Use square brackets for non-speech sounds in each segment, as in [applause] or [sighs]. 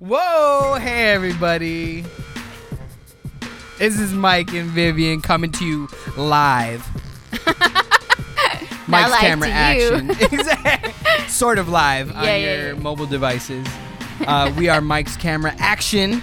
Whoa, hey everybody. This is Mike and Vivian coming to you live. [laughs] Mike's live camera action. [laughs] [laughs] Sort of live on Yeah, yeah, your yeah. mobile devices. Uh, we are Mike's camera action.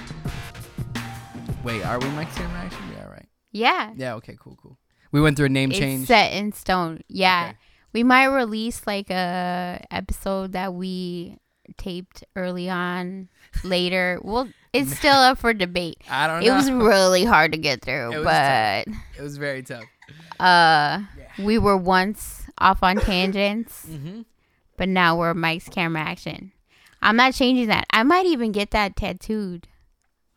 Wait, are we Mike's camera action? Yeah, right. Yeah. Yeah, okay, cool, cool. We went through a name It's change. set in stone. Yeah. Okay. We might release like a episode that we taped early on later. Well, it's still up for debate. [laughs] I don't It know. was really hard to get through, It but it was very tough. uh we were once off on tangents, [laughs] Mm-hmm. but now we're Mike's camera action. I'm not changing that. I might even get that tattooed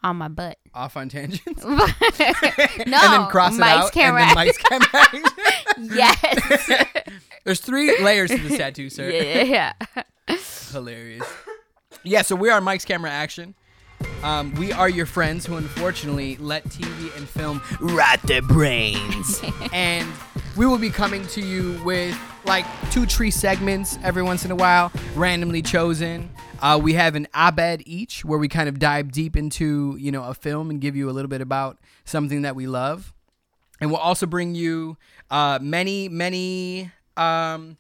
on my butt. Off on tangents. no, [laughs] [laughs] and then cross it Mike's out. camera. And then Mike's camera action. yes. [laughs] There's three layers to this tattoo, sir. yeah, yeah. Hilarious. Yeah, so we are Mike's Camera Action. Um, we are your friends who unfortunately let TV and film rot their brains. and we will be coming to you with like two, tree segments every once in a while, randomly chosen. Uh, we have an abed each where we kind of dive deep into, you know, a film and give you a little bit about something that we love. And we'll also bring you uh, many, many um,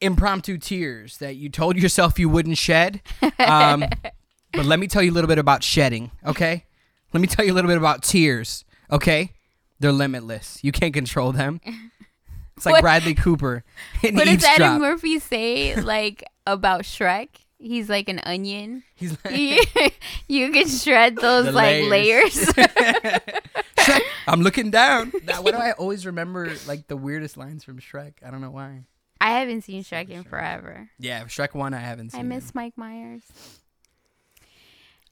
impromptu tears that you told [laughs] yourself you wouldn't shed. Um, [laughs] but let me tell you a little bit about shedding, okay? Let me tell you a little bit about tears, okay? They're limitless. You can't control them. It's like [laughs] What- Bradley Cooper in What does Eddie Murphy say like about Shrek? He's like an onion. He's [laughs] like, you, [laughs] you can shred those The like layers. layers. [laughs] Shrek, I'm looking down. That, why do I always remember like the weirdest lines from Shrek? I don't know why. I haven't seen Shrek in forever. Yeah, Shrek 1 I haven't seen. I miss it. Mike Myers.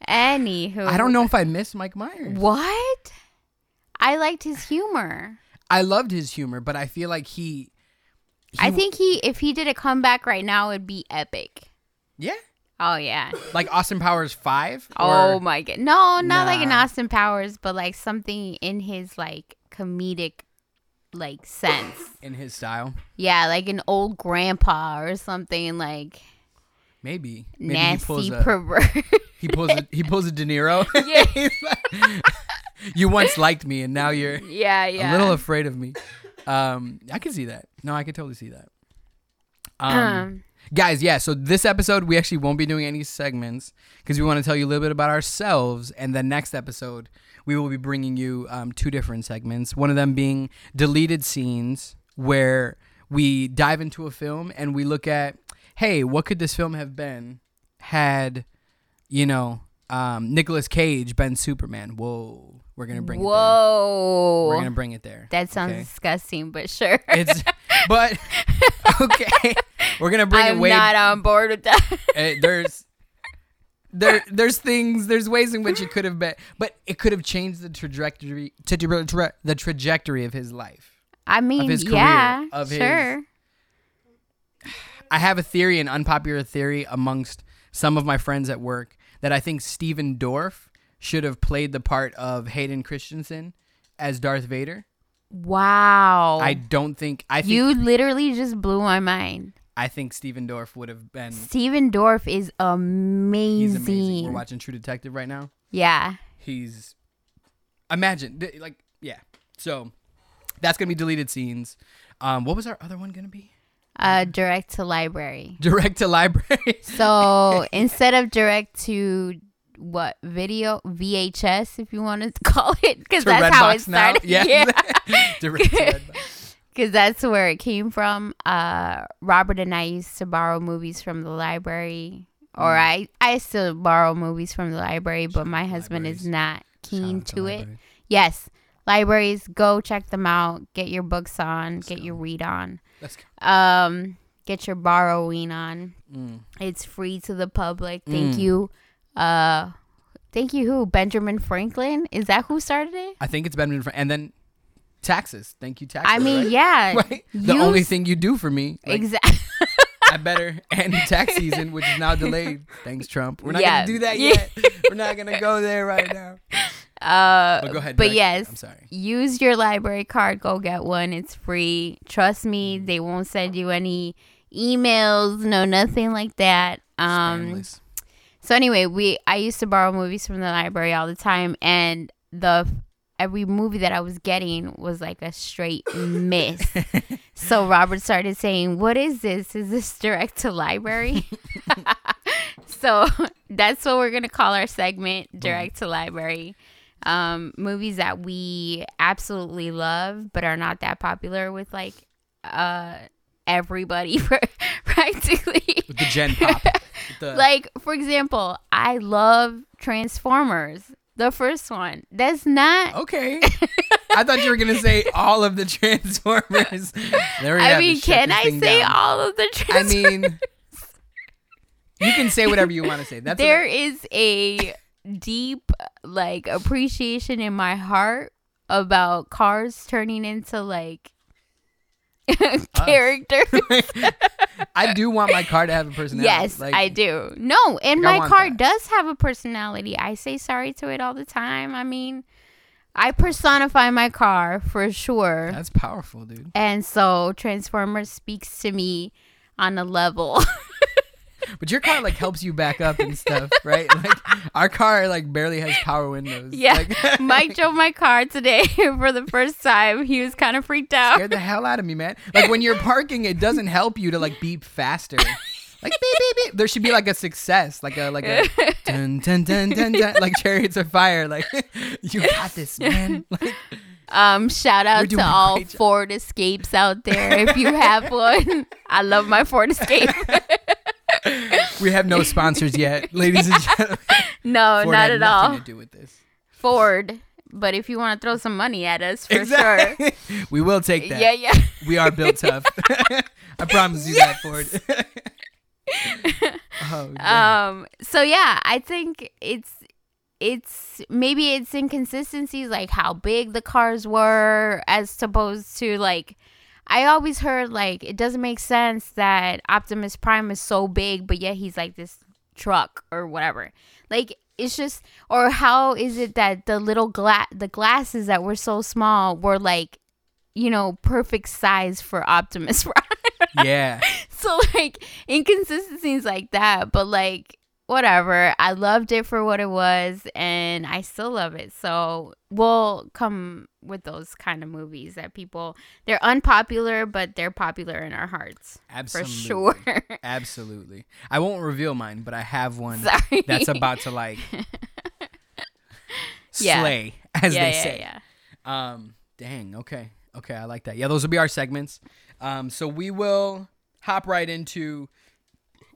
Anywho, I don't know if I miss Mike Myers. what. I liked his humor. [sighs] I loved his humor, but I feel like he, he I think he, if he did a comeback right now, it'd be epic. Yeah, Oh yeah. like Austin Powers 5 Oh my god. No, not like an Austin Powers, but like something in his like comedic like sense. [laughs] in his style. Yeah, like an old grandpa or something like Maybe. Maybe he pulls nasty a pervert. he pulls a he pulls a De Niro. [laughs] Yeah. [laughs] Like, you once liked me and now you're yeah, yeah. a little afraid of me. Um, I can see that. No, I can totally see that. Um, Um, guys, yeah. So this episode we actually won't be doing any segments because we want to tell you a little bit about ourselves, and the next episode we will be bringing you um, two different segments. One of them being deleted scenes, where we dive into a film and we look at, hey, what could this film have been had, you know, um, Nicolas Cage been Superman? Whoa, we're gonna bring it there. Whoa. We're gonna bring it there. that sounds okay? disgusting, but sure. It's [laughs] but okay. We're gonna bring it. I'm it way. not on board with that. uh, there's there there's things there's ways in which it could have been, but it could have changed the trajectory to tra- the trajectory of his life. I mean, of his career, yeah, of his- sure. I have a theory, an unpopular theory amongst some of my friends at work that I think Stephen Dorff should have played the part of Hayden Christensen as Darth Vader. Wow. I don't think I think you literally just blew my mind. I think Stephen Dorff would have been. Stephen Dorff is amazing. He's amazing. We're watching True Detective right now. Yeah. he's imagine like yeah so that's gonna be deleted scenes um what was our other one gonna be Uh, direct to library. [laughs] direct to library [laughs] So instead of direct to what video VHS, if you want to [laughs] call it, because To that's how it Redbox now? started. Yeah. Yeah, to because that's where it came from. Uh, Robert and I used to borrow movies from the library, or Mm. I I still borrow movies from the library, but my husband is not keen out to it. library. Yes, libraries, go check them out. Get your books on. get your read on. Let's go. Um, get your borrowing on. Mm. It's free to the public. Thank Mm. you. Uh, thank you. Who? Benjamin Franklin? Is that who started it? i think it's benjamin Fran- and then taxes thank you taxes I mean, right? yeah. [laughs] right the only thing you do for me like, exactly. I better end tax season, which is now delayed. [laughs] Thanks, Trump. We're not Yeah. gonna do that [laughs] yet. We're not gonna go there right now. Uh, But go ahead. But yes, I'm sorry. use your library card. Go get one. It's free. Trust me, they won't send you any emails. No, nothing like that. Um, So anyway, we I used to borrow movies from the library all the time, and the every movie that I was getting was like a straight miss. [laughs] so Robert started saying, "What is this? Is this direct to library?" [laughs] [laughs] so that's what we're gonna call our segment, direct to library. Um, movies that we absolutely love but are not that popular with like uh everybody [laughs] practically. With the Gen Pop. [laughs] The- Like for example, I love Transformers, the first one. That's not. okay. I thought you were gonna say all of the Transformers. [laughs] There we I mean, can I say down. all of the Transformers? I mean, you can say whatever you want to say. That's there I- is a deep like appreciation in my heart about cars turning into like [laughs] characters. [laughs] I do want my car to have a personality. Yes, Like, I do. No, and Like, my car that. does have a personality. I say sorry to it all the time. I mean, I personify my car for sure. That's powerful, dude. and so Transformers speaks to me on a level. [laughs] But your car like helps you back up and stuff, right? Like our car like barely has power windows. yeah. Like, [laughs] Mike drove my car today [laughs] for the first time. He was kind of freaked out. scared the hell out of me, man. Like when you're parking, it doesn't help you to like beep faster. Like beep beep beep. There should be like a success, like a like a [laughs] dun dun dun dun dun, like chariots of fire. Like you got this, man. Like Um, shout out to all. Ford Escapes out there. If you have one, I love my Ford Escape. We have no sponsors yet, [laughs] ladies and gentlemen. no, Ford not at all. to do with this. Ford. But if you want to throw some money at us, for sure. [laughs] We will take that. Yeah, yeah. We are built [laughs] tough. I promise you that, Ford. oh, yeah. um so yeah i think it's it's maybe it's inconsistencies like how big the cars were as opposed to like i always heard like it doesn't make sense that optimus prime is so big but yet he's like this truck or whatever like it's just or how is it that the little glass the glasses that were so small were like you know perfect size for optimus [laughs] prime yeah. so like inconsistencies like that but like whatever i loved it for what it was and i still love it so we'll come with those kind of movies that people they're unpopular but they're popular in our hearts Absolutely. for sure [laughs] Absolutely. I won't reveal mine, but I have one sorry that's about to like [laughs] Yeah. slay, as yeah they yeah say. yeah Um, dang. Okay. Okay. I like that. Yeah, those will be our segments. Um, so we will hop right into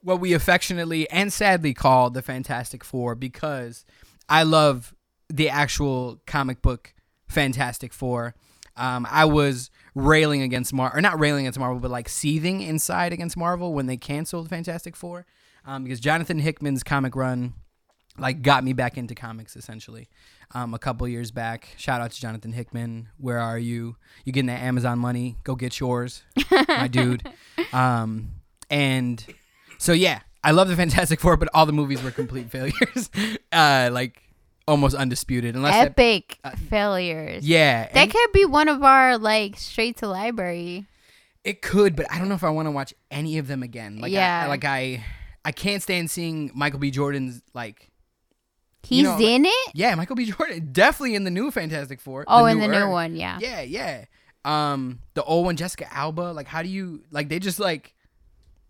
what we affectionately and sadly call the Fantastic Four because I love the actual comic book Fantastic Four. Um, I was railing against Marvel, or not railing against Marvel, but like seething inside against Marvel when they canceled Fantastic Four, um, because Jonathan Hickman's comic run like got me back into comics essentially um, a couple years back. Shout out to jonathan hickman. Where are you? You getting that amazon money? Go get yours my dude. [laughs] Um, and so yeah i love the [laughs] fantastic four but all the movies were complete [laughs] failures [laughs] uh, like almost undisputed unless that, epic uh, failures yeah that could be one of our like straight to library it could but i don't know if i want to watch any of them again like Yeah. I, like i i can't stand seeing michael b jordan's like he's know, in it yeah michael b jordan definitely in the new fantastic four oh in the new one yeah Yeah, yeah. Um, the old one, Jessica Alba. Like, how do you like? They just like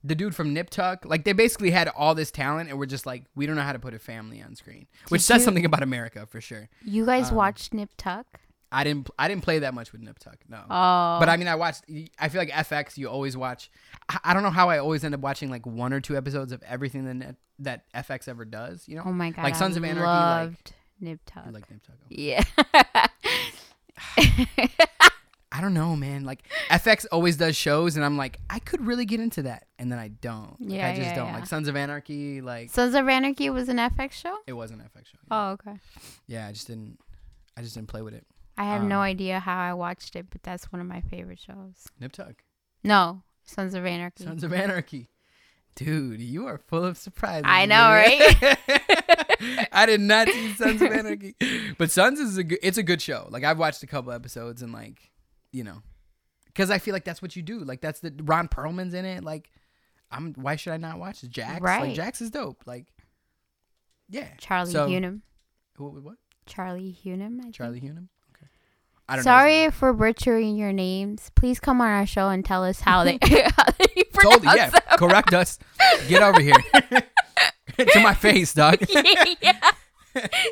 the dude from Nip Tuck. Like, they basically had all this talent, and we're just like, we don't know how to put a family on screen, which Did says you- something about America for sure. you guys Um, watched nip tuck I didn't, I didn't play that much with Nip Tuck, no. oh But I mean, I watched. I feel like FX. You always watch. I, I don't know how I always end up watching like one or two episodes of everything that net, that FX ever does. You know, Oh my god! Like I Sons of Anarchy, like- Loved Nip Tuck. You like Nip Tuck. yeah. [laughs] [sighs] [sighs] I don't know, man. Like FX always does shows, and I'm like, I could really get into that, and then I don't. Like, Yeah, I just yeah, don't. yeah. Like Sons of Anarchy, like Sons of Anarchy was an FX show. it was an FX show. Oh, okay. Yeah, I just didn't. I just didn't play with it. I have no Um, idea how I watched it, but that's one of my favorite shows. Nip Tuck, No, Sons of Anarchy. Sons of Anarchy. Dude, you are full of surprises. I know, right? [laughs] I did not see Sons of [laughs] Anarchy, but Sons is a good. It's a good show. Like I've watched a couple episodes, and like, you know, because I feel like that's what you do. Like that's the Ron Perlman's in it. Like, I'm. Why should I not watch it? Jax. Right. Like Jax is dope. Like, Yeah. Charlie So- Hunnam. What? what, what? Charlie Hunnam. I think. Charlie Hunnam. Okay. I don't Sorry for butchering your names. Please come on our show and tell us how they [laughs] how they Totally. Yeah. them. [laughs] Correct us. Get over here. [laughs] to my face, dog. yeah.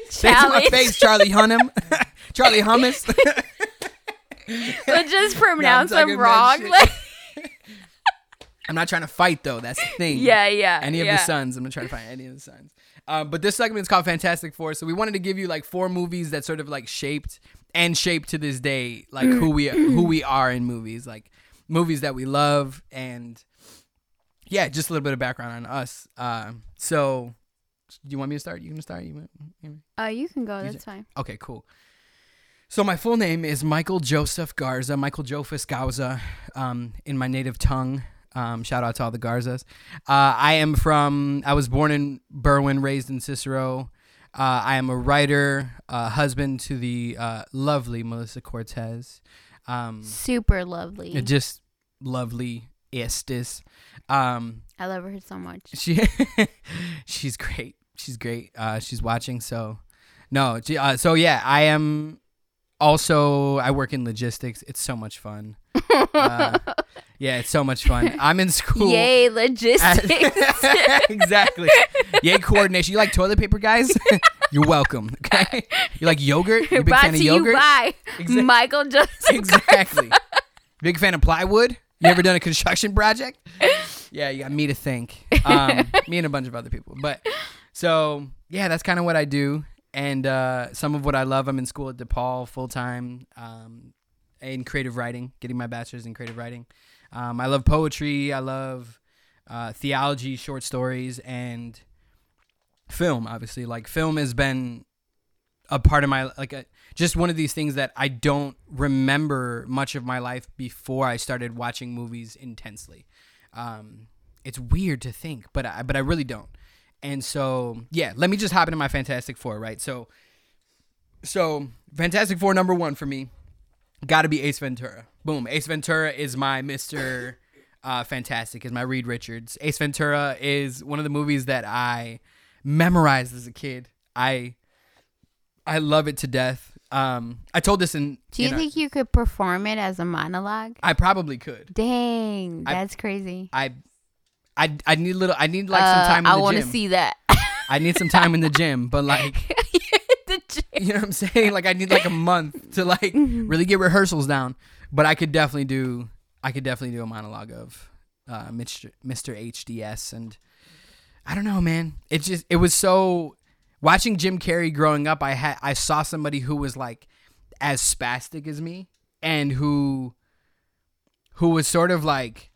Say to my face, Charlie Hunnam. Charlie Hummus. But just [laughs] pronounce talking them wrong. Like, [laughs] I'm not trying to fight though. That's the thing. yeah, yeah. any of yeah. the sons. I'm not trying to find any of the sons. Um, but this segment is called Fantastic Four. So we wanted to give you like four movies that sort of like shaped and shaped to this day like who we who we [clears throat] are in movies, like movies that we love, and yeah, just a little bit of background on us. Um, so do you want me to start? You gonna start? You want, you want- Uh, you can go. You That's fine. Okay, cool. So my full name is Michael Joseph Garza, Michael Jophus Garza, um, in my native tongue. Um, shout out to all the Garzas. Uh, I am from. I was born in Berwyn, raised in Cicero. Uh, I am a writer, uh, husband to the uh, lovely Melissa Cortez. Um, Super lovely. just lovely Estes. Um, I love her so much. [laughs] she she's great. She's great. Uh, she's watching. So no. Uh, so yeah, I am. Also, I work in logistics. It's so much fun. Uh, [laughs] yeah, it's so much fun. I'm in school. Yay, at- logistics. [laughs] exactly. Yay, coordination. You like toilet paper, guys? [laughs] You're welcome. Okay. You like yogurt? You a big Brought fan of to you yogurt? by Exact- Michael Joseph. exactly. Big fan of plywood? You ever done a construction project? Yeah, you got me to think Um, me and a bunch of other people. But so yeah, that's kind of what I do. And uh, some of what I love, I'm in school at DePaul full time um, in creative writing, getting my bachelor's in creative writing. Um, I love poetry. I love uh, theology, short stories, and film. Obviously, like film has been a part of my like a, just one of these things that I don't remember much of my life before I started watching movies intensely. Um, it's weird to think, but I, but I really don't. And so yeah, let me just hop into my Fantastic Four, right? So so Fantastic Four number one for me, got to be Ace Ventura. Boom, Ace Ventura is my Mister uh, Fantastic, is my Reed Richards. Ace Ventura is one of the movies that I memorized as a kid. I I love it to death. Um, I told this in. Do you in a- think you could perform it as a monologue? I probably could. Dang, I- that's crazy. I, I, I need a little. I need like some Uh, time in the gym. I want to see that. I need some time in the gym, but [laughs] like, [laughs] the gym. you know what I'm saying? Like, I need like a month to like Mm-hmm. really get rehearsals down. But I could definitely do. I could definitely do a monologue of uh, Mr. Mr. HDS, and I don't know, man. It just it was so. Watching Jim Carrey growing up, I had I saw somebody who was like as spastic as me, and who who was sort of like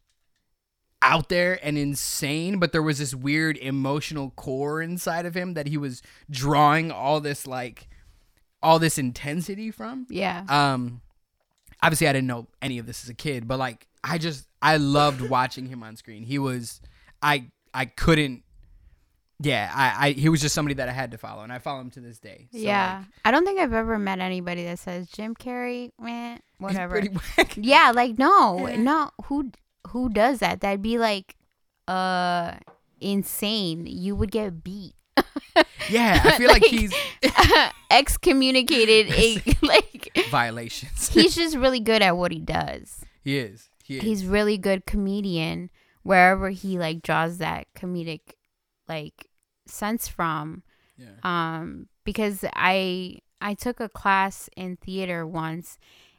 out there and insane, but there was this weird emotional core inside of him that he was drawing all this like all this intensity from. Yeah. Um obviously I didn't know any of this as a kid, but like I just I loved [laughs] watching him on screen. He was I I couldn't yeah, I, I he was just somebody that I had to follow and I follow him to this day. So, yeah. like, I don't think I've ever met anybody that says Jim Carrey, meh, whatever. [laughs] Yeah, like no, no. Who who does that? That'd be like uh insane. You would get beat. [laughs] Yeah, I feel like, Like- he's [laughs] Excommunicated. a, [laughs] like violations. he's just really good at what he does. he is. He is. He's really good comedian wherever he like draws that comedic like sense from. yeah. um because i i took a class in theater once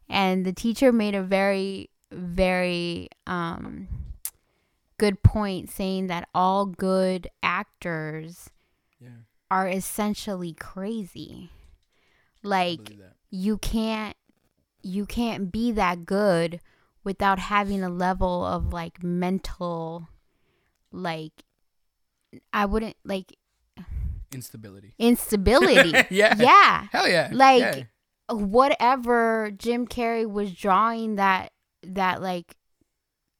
and the teacher made a very very um good point saying that all good actors Yeah. are essentially crazy like you can't you can't be that good without having a level of like mental like i wouldn't like Instability. instability [laughs] yeah. yeah Hell yeah. Like, yeah. whatever Jim Carrey was drawing that that like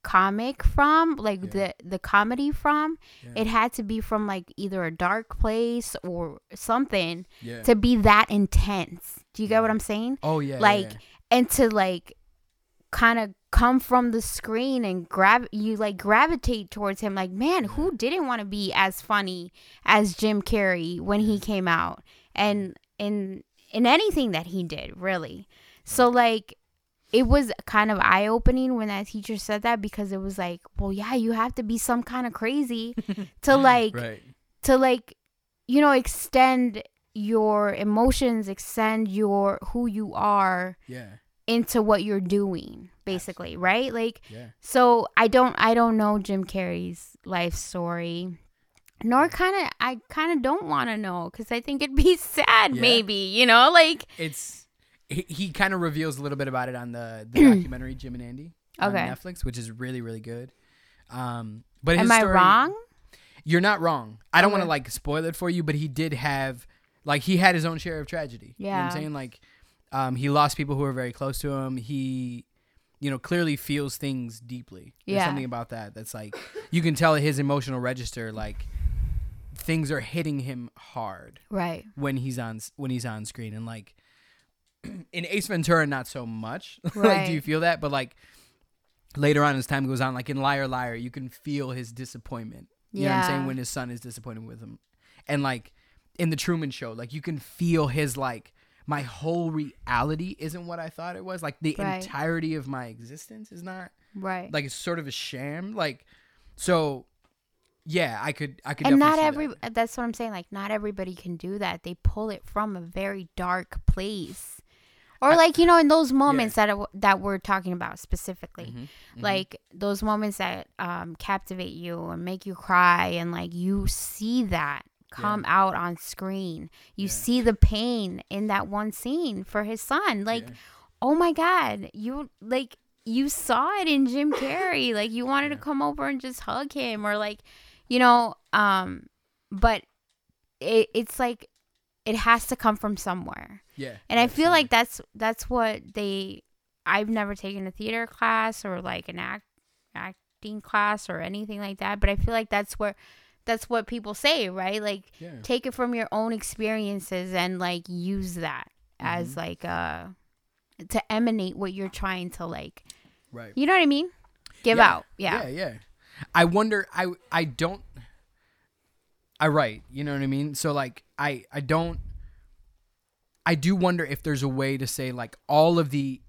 comic from, like Yeah. the the comedy from, Yeah. it had to be from like either a dark place or something yeah. to be that intense. Do you get what I'm saying? oh yeah. like and to like kind of come from the screen and grab you like gravitate towards him like man who didn't want to be as funny as Jim Carrey when he came out and in in anything that he did really so like it was kind of eye opening when that teacher said that because it was like well yeah you have to be some kind of crazy to [laughs] like right. to like you know extend your emotions extend your who you are Yeah. into what you're doing basically right like Yeah. so i don't i don't know jim carrey's life story nor kind of i kind of don't want to know because i think it'd be [laughs] sad Yeah. maybe you know like It's he, he kind of reveals a little bit about it on the, the [clears throat] documentary Jim and Andy on Okay. Netflix, which is really really good. Um, but am i story- wrong You're not wrong. I don't want to like spoil it for you, but he did have like he had his own share of tragedy. You know what I'm saying? Like um he lost people who were very close to him. He you know, clearly feels things deeply. There's Yeah. something about that that's like you can tell his emotional register like things are hitting him hard right when he's on when he's on screen and like in Ace Ventura not so much. [laughs] like Right. do you feel that? But like later on as time goes on like in Liar Liar you can feel his disappointment. You know what I'm saying when his son is disappointed with him. And like in the Truman show like you can feel his like my whole reality isn't what I thought it was. Like the Right. entirety of my existence is not right like it's sort of a sham. Like so yeah, I could I could and not every that. that's what i'm saying like not everybody can do that they pull it from a very dark place or like you know in those moments that that that we're talking about specifically. Mhm, mhm. like those moments that um captivate you and make you cry and like you see that come out on screen. You Yeah. see the pain in that one scene for his son. Like Yeah. oh my god you like you saw it in jim carrey. [laughs] Like you wanted to come over and just hug him or like you know um but it, it's like it has to come from somewhere yeah. and i feel like that's that's what they i've never taken a theater class or like an act acting class or anything like that but i feel like that's where that's what people say right like yeah. take it from your own experiences and like use that as Mhm. like uh to emanate what you're trying to like Right. you know what i mean give Yeah. out yeah Yeah, yeah. I wonder I I don't I write, you know what I mean? So like I I don't I do wonder if there's a way to say like all of the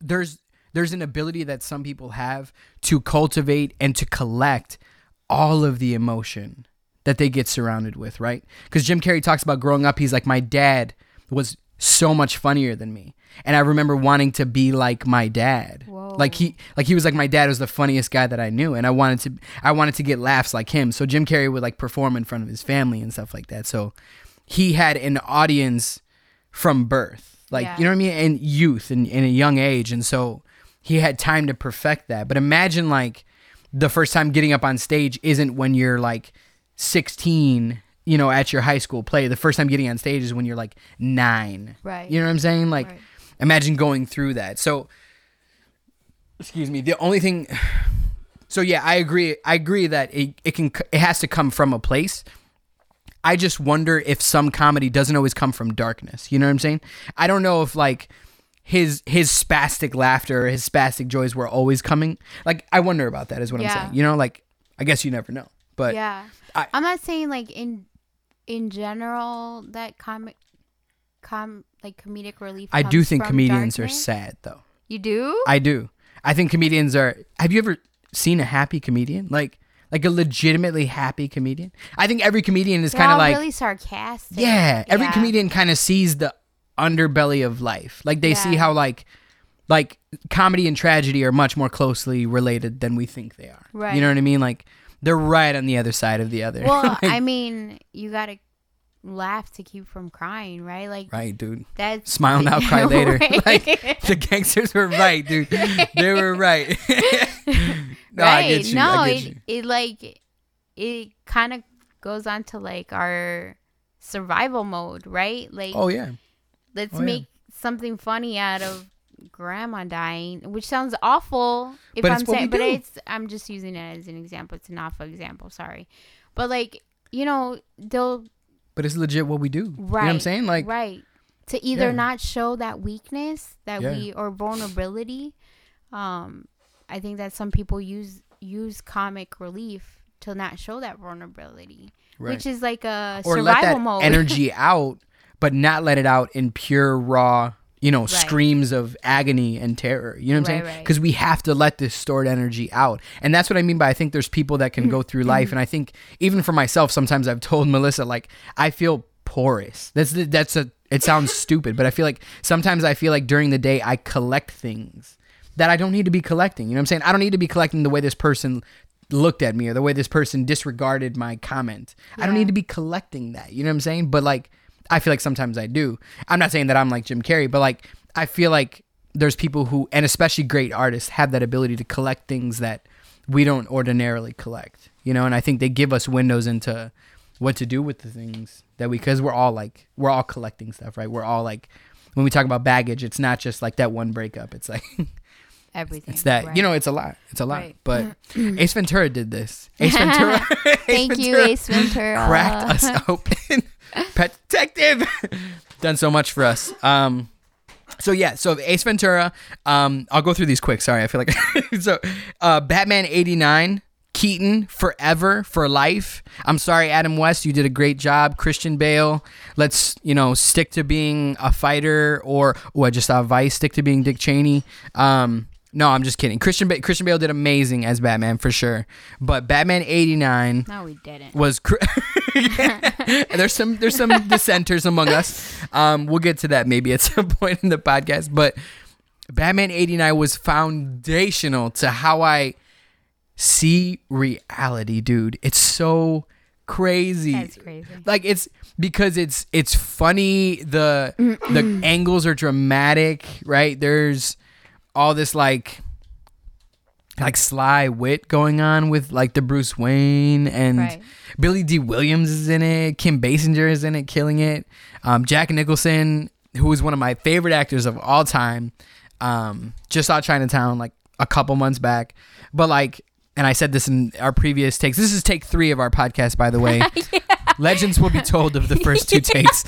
there's there's an ability that some people have to cultivate and to collect all of the emotion that they get surrounded with, right? Cuz Jim Carrey talks about growing up he's like my dad was so much funnier than me. And I remember wanting to be like my dad. Whoa. Like he like he was like my dad was the funniest guy that I knew and I wanted to I wanted to get laughs like him. So Jim Carrey would like perform in front of his family and stuff like that. So he had an audience from birth. Like Yeah. you know what I mean? And youth and in a young age. And so he had time to perfect that. But imagine like the first time getting up on stage isn't when you're like 16, you know, at your high school play. The first time getting on stage is when you're like 9. right You know what I'm saying? Like Right. imagine going through that. So excuse me, the only thing So yeah, I agree. I agree that it, it can it has to come from a place. I just wonder if some comedy doesn't always come from darkness. You know what I'm saying? I don't know if like his his spastic laughter, his spastic joys were always coming. Like I wonder about that is what I'm Yeah. saying. You know, like I guess you never know. But yeah I- I, am not saying like in in general that comic com like comedic relief I do think comedians are sad though. you do I do. I think comedians are. Have you ever seen a happy comedian? Like like a legitimately happy comedian? I think every comedian is kind of like really sarcastic yeah. Every Yeah. comedian kind of sees the underbelly of life. Like they see how like like comedy and tragedy are much more closely related than we think they are. Right. You know what I mean? Like they're right on the other side of the other. well [laughs] i mean you gotta laugh to keep from crying right like right, dude. that's Smile now, [laughs] cry later. Right. [laughs] like the gangsters were right, dude. They were right. no, right you. no it, it like it kind of goes on to like our survival mode right like Oh yeah. let's Oh, yeah. make something funny out of grandma dying which sounds awful if But i'm it's what we saying but do. it's i'm just using it as an example it's an awful example sorry but like you know they'll But it's legit what we do. right You know what I'm saying? Like right to either Yeah. not show that weakness that Yeah. we or vulnerability um I think that some people use use comic relief to not show that vulnerability, Right. which is like a or let survival that mode. energy [laughs] out, but not let it out in pure raw, you know, Right. screams of agony and terror. You know what I'm Right, saying? right. Because we have to let this stored energy out, and that's what I mean by I think there's people that can mm-hmm. go through life, mm-hmm. and I think even for myself, sometimes I've told Melissa like I feel porous. That's that's a it sounds [laughs] stupid, but I feel like sometimes I feel like during the day I collect things that I don't need to be collecting. You know what I'm saying? I don't need to be collecting the way this person looked at me or the way this person disregarded my comment. I don't need to be collecting that. You know what I'm saying? But like I feel like sometimes I do. I'm not saying that I'm like Jim Carrey, but like I feel like there's people who and especially great artists have that ability to collect things that we don't ordinarily collect. You know, and I think they give us windows into what to do with the things that we cuz we're all like we're all collecting stuff, right? We're all like when we talk about baggage, it's not just like that one breakup. It's like Everything. it's that right. you know it's a lot it's a lot Right. but [clears throat] ace ventura did this ace ventura [laughs] [laughs] Ace Thank you, Ace Ventura. cracked us [laughs] open detective done so much for us um so yeah so ace ventura um i'll go through these quick sorry i feel like [laughs] so uh batman 89 Keaton forever for life. I'm sorry, Adam West, you did a great job. Christian Bale, let's you know stick to being a fighter, or oh, I just saw Vice stick to being Dick Cheney. Um, no, I'm just kidding. Christian ba- Christian Bale did amazing as Batman for sure, but Batman '89 No, we didn't. was cr- [laughs] there's some there's some [laughs] dissenters among us. Um, we'll get to that maybe at [laughs] some point in the podcast, but Batman 89 was foundational to how I see reality, dude. It's so crazy. That's crazy. Like it's because it's it's funny. The the [clears throat] angles are dramatic, right? There's all this like like sly wit going on with like the Bruce Wayne and Right. Billy Dee Williams is in it. Kim Basinger is in it, killing it. Um, Jack Nicholson, who is one of my favorite actors of all time, um, just saw Chinatown like a couple months back. But like, and I said this in our previous takes. This is take three of our podcast, by the way. [laughs] Legends will be told of the first two [laughs] takes.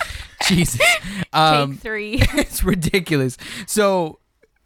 Jesus, um, Take three. [laughs] it's ridiculous. So,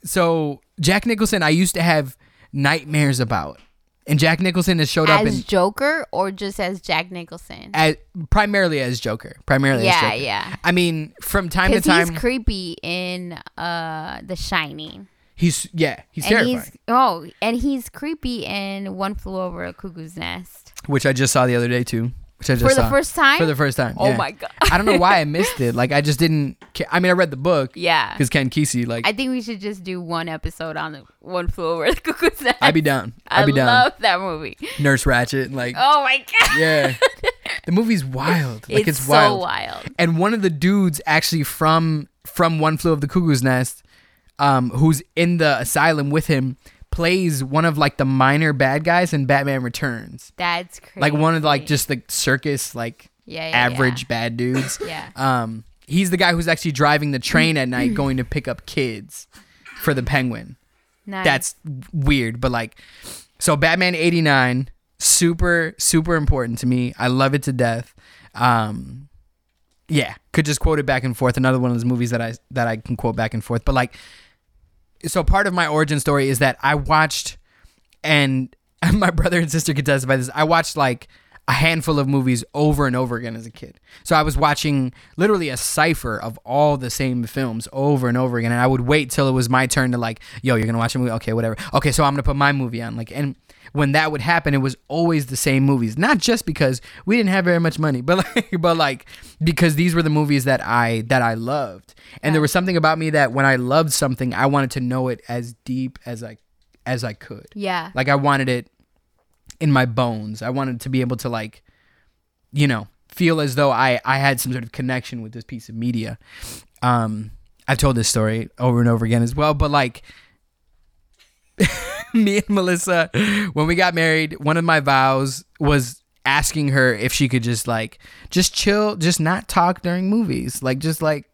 so Jack Nicholson, I used to have nightmares about, and Jack Nicholson has showed up as Joker or just as Jack Nicholson? as, primarily as Joker. Primarily, as yeah, Joker. yeah. I mean, from time to time, he's creepy in uh The Shining. he's yeah, he's and terrifying. he's oh, and he's creepy in One Flew Over a Cuckoo's Nest which I just saw the other day too. Which I just for the saw first time. for the first time. oh yeah. my god! I don't know why I [laughs] missed it. Like I just didn't. Ca- I mean, I read the book yeah, because Ken Kesey. Like I think we should just do one episode on the One Flew Over the Cuckoo's Nest. I'd be down. I'd be down. I love that movie. Nurse Ratched like Oh my god! yeah, [laughs] the movie's wild. Like it's, it's, so wild. wild. and one of the dudes actually from from One Flew of the Cuckoo's Nest, um, who's in the asylum with him, plays one of like the minor bad guys in Batman Returns, That's crazy. like one of like just the circus like yeah, yeah, average bad dudes. [laughs] Yeah. Um, he's the guy who's actually driving the train at night going to pick up kids for the Penguin. Nice. That's weird, but like, so Batman '89, super super important to me. I love it to death. Um, yeah, could just quote it back and forth. Another one of those movies that I that I can quote back and forth. But like, so part of my origin story is that I watched, and [laughs] my brother and sister could testify this. I watched like a handful of movies over and over again as a kid. So I was watching literally a cipher of all the same films over and over again, and I would wait till it was my turn to like, yo, you're gonna watch a movie, okay, whatever. Okay, so I'm gonna put my movie on, like, and when that would happen, it was always the same movies. Not just because we didn't have very much money, [laughs] but like, but like because these were the movies that I that I loved, and there was something about me that when I loved something, I wanted to know it as deep as I as I could. yeah. Like I wanted it in my bones. I wanted to be able to like, you know, feel as though I I had some sort of connection with this piece of media. Um, I've told this story over and over again as well, but like. [laughs] me and Melissa, when we got married, one of my vows was asking her if she could just like just chill, just not talk during movies. Like just like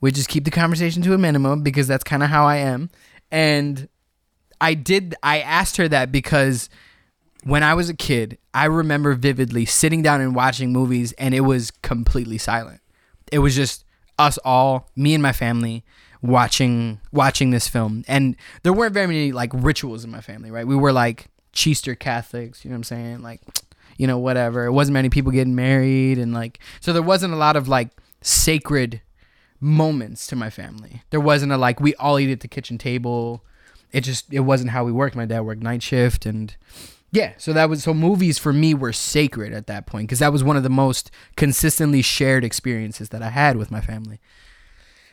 we just keep the conversation to a minimum because that's kind of how I am. And I did I asked her that because when I was a kid, I remember vividly sitting down and watching movies and it was completely silent. It was just us all, me and my family, watching watching this film. And there weren't very many like rituals in my family, right? We were like Chester Catholics, you know what I'm saying? Like, you know, whatever. It wasn't many people getting married and like so there wasn't a lot of like sacred moments to my family. There wasn't a like we all eat at the kitchen table. It just it wasn't how we worked. My dad worked night shift and yeah, so that was so movies for me were sacred at that point because that was one of the most consistently shared experiences that I had with my family.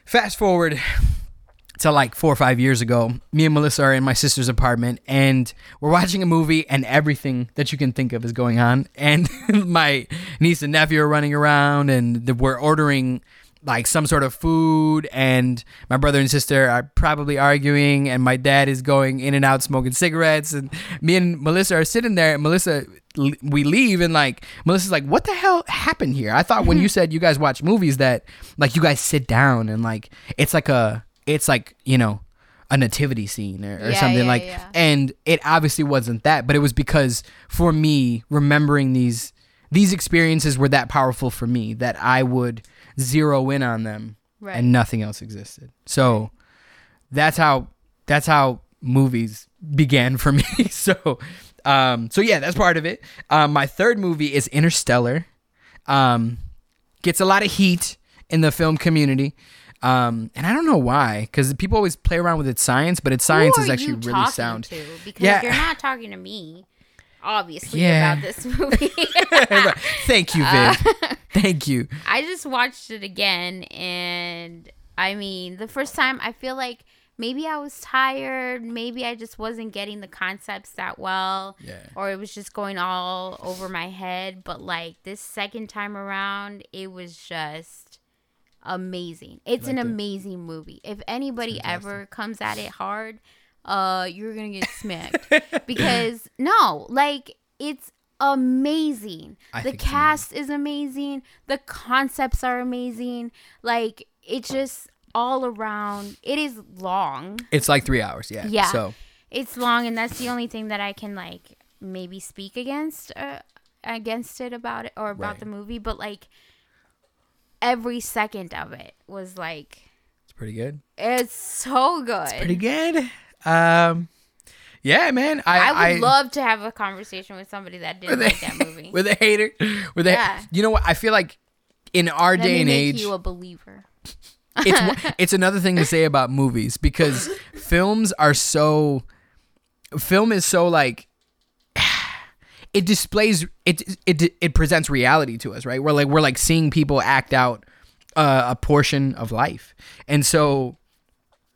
Fast forward to like four or five years ago, me and Melissa are in my sister's apartment and we're watching a movie and everything that you can think of is going on. And [laughs] my niece and nephew are running around and we're ordering like some sort of food and my brother and sister are probably arguing and my dad is going in and out smoking cigarettes and me and Melissa are sitting there and Melissa we leave and like Melissa's like what the hell happened here I thought when you [laughs] said you guys watch movies that like you guys sit down and like it's like a it's like you know a nativity scene or, or Yeah, something yeah, like yeah. and it obviously wasn't that but it was because for me remembering these these experiences were that powerful for me that I would zero in on them Right. and nothing else existed. So that's how that's how movies began for [laughs] me. so um so yeah, that's part of it. Um my third movie is Interstellar. Um gets a lot of heat in the film community. Um and I don't know why cuz people always play around with its science, but its science is actually really sound. To? Because Yeah. you're not talking to me, obviously, Yeah. about this movie. [laughs] Right. Thank you, Uh, [laughs] Thank you. I just watched it again, and I mean, the first time I feel like maybe I was tired, maybe I just wasn't getting the concepts that well, Yeah. or it was just going all over my head. But like this second time around, it was just amazing. It's an amazing movie. If anybody ever comes at it hard, uh, you're gonna get smacked [laughs] because no, like it's amazing. I the it's cast is amazing. The concepts are amazing. Like it's just all around. It is long. It's like 3 hours, yeah. Yeah. So It's long, and that's the only thing that I can like maybe speak against uh, against it about it or about Right. the movie. But like every second of it was like it's pretty good. it's so good. Pretty good. Um yeah, man. I I would love to have a conversation with somebody that didn't like that [laughs] movie. with a hater with a Yeah. you know what i feel like in our Let day and age you a believer. it's [laughs] it's another thing to say about movies because films are so film is so like [sighs] it displays it it it presents reality to us right we're like we're like seeing people act out uh, a portion of life and so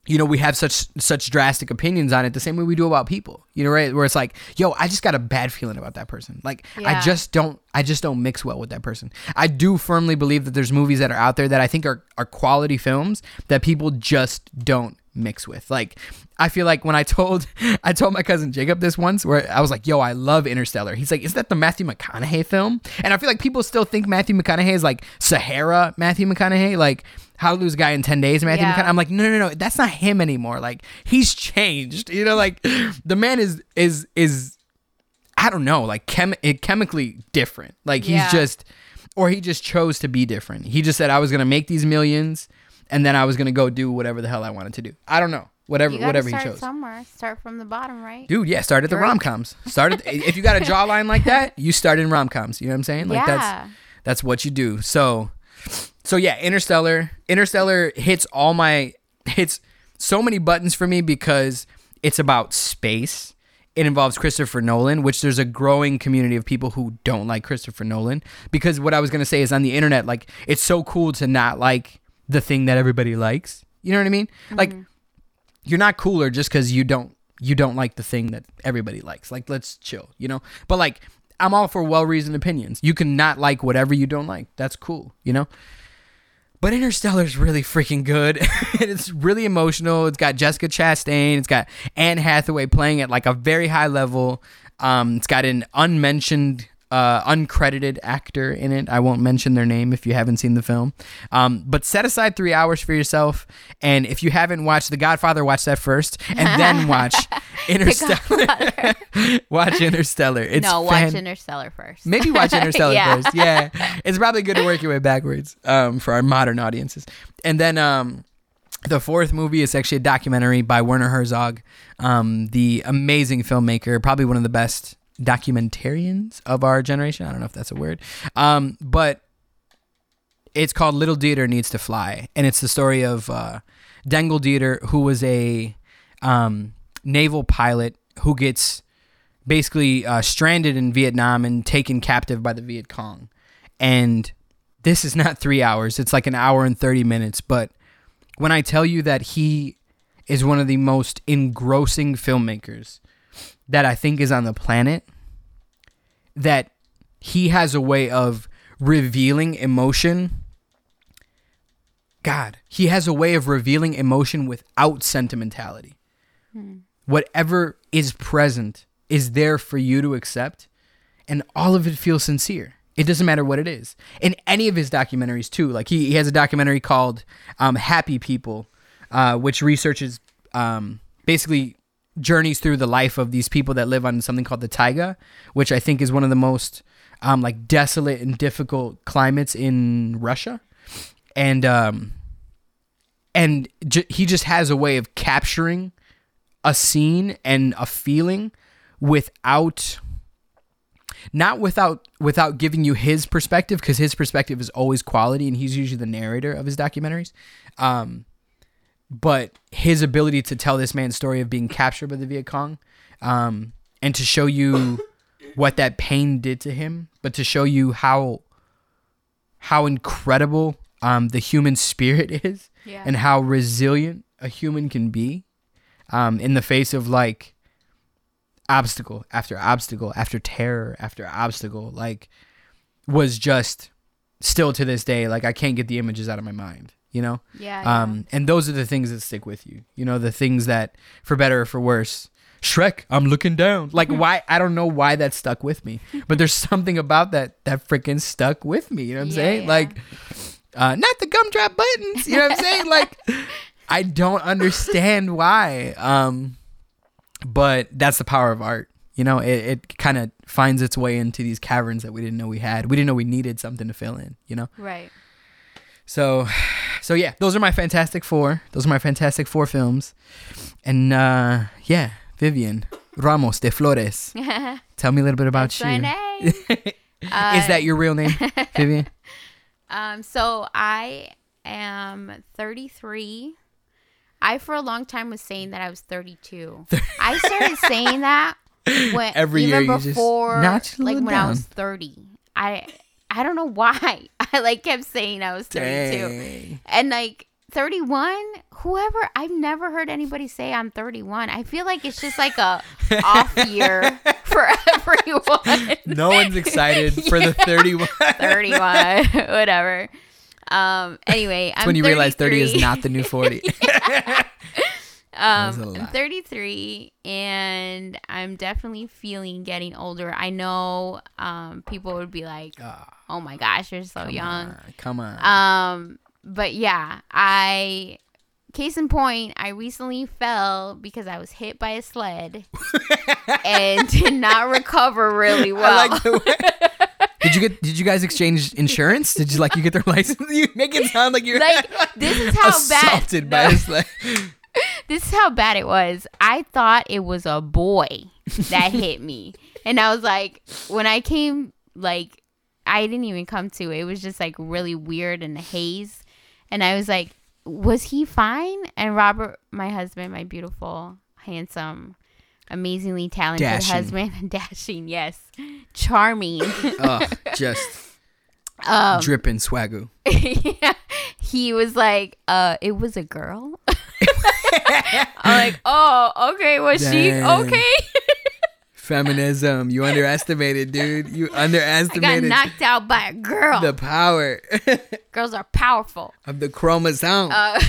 you know we have such such drastic opinions on it the same way we do about people you know right? Where it's like yo i just got a bad feeling about that person. Like i just don't i just don't mix well with that person. I do firmly believe that there's movies that are out there that i think are, are quality films that people just don't mix with. Like i feel like when i [laughs] told i told my cousin jacob this once where i was like yo i love interstellar. He's like is that the matthew mcconaughey film? And i feel like people still think matthew mcconaughey is like sahara matthew mcconaughey. Like how to lose a guy in 10 days matthew Yeah. mcconaughey i'm like no no no that's not him anymore like he's changed you know like the man is is is i don't know like chem- eh, chemically different like he's Yeah. just or he just chose to be different he just said i was gonna make these millions and then i was gonna go do whatever the hell i wanted to do i don't know whatever whatever he chose somewhere. Start from the bottom, right? dude yeah start at the Drake. rom-coms start at if you got a jawline like [laughs] that you start in rom-coms you know what i'm saying like yeah. that's that's what you do. So, so yeah, Interstellar. Interstellar hits all my hits so many buttons for me because it's about space. It involves Christopher Nolan, which there's a growing community of people who don't like Christopher Nolan. Because what I was gonna say is on the internet, like it's so cool to not like the thing that everybody likes. You know what I mean? Like mm-hmm. you're not cooler just because you don't you don't like the thing that everybody likes. Like let's chill, you know. But like I'm all for well reasoned opinions. You can not like whatever you don't like. That's cool, you know. But Interstellar is really freaking good. [laughs] it's really emotional. It's got Jessica Chastain. It's got Anne Hathaway playing at like a very high level. Um, it's got an unmentioned, uh, uncredited actor in it. I won't mention their name if you haven't seen the film. Um, but set aside three hours for yourself. And if you haven't watched The Godfather, watch that first, and then [laughs] watch Interstellar. [laughs] watch Interstellar. It's no, fan- watch Interstellar first. Maybe watch [laughs] Interstellar Yeah. first. Yeah, it's probably good to work your way backwards um, for our modern audiences. And then, um, The fourth movie is actually a documentary by Werner Herzog, um, the amazing filmmaker, probably one of the best documentarians of our generation. I don't know if that's a word, um, but it's called Little Dieter Needs to Fly, and it's the story of uh, Dengler Dieter, who was a um, naval pilot who gets basically uh, stranded in Vietnam and taken captive by the Viet Cong. And this is not three hours; it's like an hour and thirty minutes, but when I tell you that he is one of the most engrossing filmmakers that I think is on the planet, that he has a way of revealing emotion. God, he has a way of revealing emotion without sentimentality. Whatever is present is there for you to accept, and all of it feels sincere. It doesn't matter what it is. In any of his documentaries, too, like he, he has a documentary called um, Happy People, uh, which researches um, basically journeys through the life of these people that live on something called the taiga, which I think is one of the most um, like desolate and difficult climates in Russia, and um, and j- he just has a way of capturing a scene and a feeling without not without without giving you his perspective because his perspective is always quality and he's usually the narrator of his documentaries. Um but his ability to tell this man's story of being captured by the Viet Cong um and to show you [coughs] what that pain did to him but to show you how how incredible um the human spirit [laughs] is Yeah. and how resilient a human can be um, in the face of like obstacle after obstacle after terror after obstacle like was just still to this day like I can't get the images out of my mind you know yeah. yeah. um and those are the things that stick with you you know the things that for better or for worse Shrek I'm looking down like why I don't know why that stuck with me but there's [laughs] something about that that freaking stuck with me you know what I'm Yeah, saying yeah. like uh not the gumdrop buttons you know what I'm saying like [laughs] I don't understand why. Um, but that's the power of art. You know, it, it kind of finds its way into these caverns that we didn't know we had. We didn't know we needed something to fill in, you know? right. So, [sighs] so yeah, those are my Fantastic Four. Those are my Fantastic Four films. And, uh, yeah, Vivian Ramos de Flores. [laughs] Tell me a little bit about That's you. my [laughs] name. Uh, Is that your real name, [laughs] Vivian? Um, so I am 33. I for a long time was saying that I was 32. I started saying that when Every even year before like when I was 30. I I don't know why. [laughs] I like kept saying I was 32. Dang. And like 31, whoever I've never heard anybody say I'm 31. I feel like it's just like a [laughs] off year for everyone. No one's excited for the [laughs] 31. 31, whatever. Um. Anyway, I'm when you realize 30 is not the new 40. That was a Um, I'm lot. 33 and I'm definitely feeling getting older. I know um people would be like, Ah, "Oh my gosh, you're so young." ah, come on. Um, but yeah, I case in point, I recently fell because I was hit by a sled and [laughs] did not recover really well. Like. [laughs] Did you get? Did you guys exchange insurance? Did you like you get their [laughs] license? You make it sound like you're like this is how bad assaulted by No. a sled. [laughs] this is how bad it was. I thought it was a boy that [laughs] hit me. And I was like, when I came, like, I didn't even come to it. It was just like really weird and a haze. And I was like, was he fine? And Robert, my husband, my beautiful, handsome, amazingly talented Dashing. husband, [laughs] dashing, yes, charming. Just um, dripping swagoo. yeah, he was like, uh, it was a girl. [laughs] I'm like, oh, okay, was she okay? [laughs] Feminism. You underestimated, dude. You underestimated. I got knocked out by a girl. the power [laughs] Girls are powerful. of the chromosome. Uh,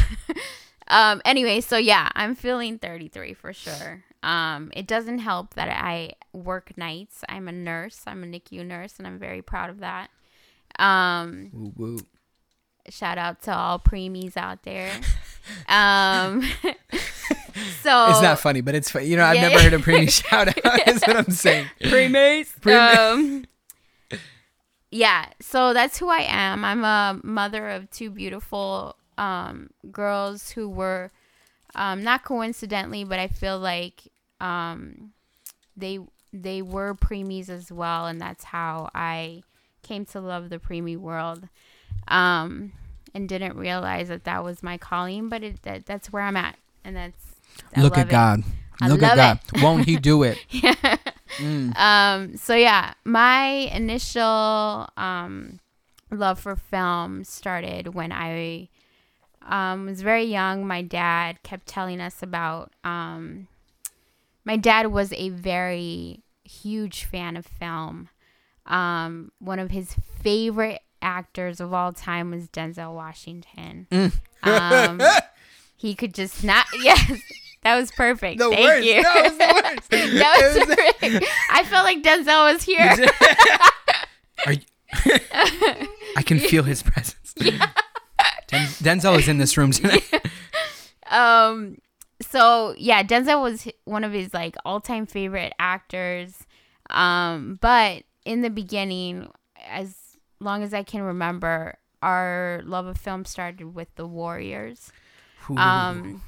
um. Anyway, so yeah, I'm feeling 33 for sure. Um. It doesn't help that I work nights. I'm a nurse. I'm a NICU nurse, and I'm very proud of that. Um. woo woo. Shout out to all preemies out there. Um. [laughs] so It's not funny, but it's funny. You know, I've Yeah. never heard a preemie [laughs] shout out. [laughs] Is what I'm saying. Prema- Um, yeah, so that's who I am. I'm a mother of two beautiful um, girls who were um, not coincidentally, but I feel like um, they they were preemies as well, and that's how I came to love the preemie world. Um, and didn't realize that that was my calling, but it that, that's where I'm at, and that's I Look at it. God. I Look at God. Won't He do it? [laughs] Mm. Um, so yeah, my initial um, love for film started when I um, was very young. My dad kept telling us about. Um, my dad was a very huge fan of film. Um, one of his favorite actors of all time was Denzel Washington. Um, [laughs] he could just not. [laughs] Yes, that was perfect. The Thank worst. you. No, [laughs] it was the worst. that was was- perfect. I felt like Denzel was here. Are you- I can feel his presence. Den- Denzel is in this room tonight. um so yeah denzel was one of his like all-time favorite actors um but in the beginning as long as i can remember our love of film started with the warriors um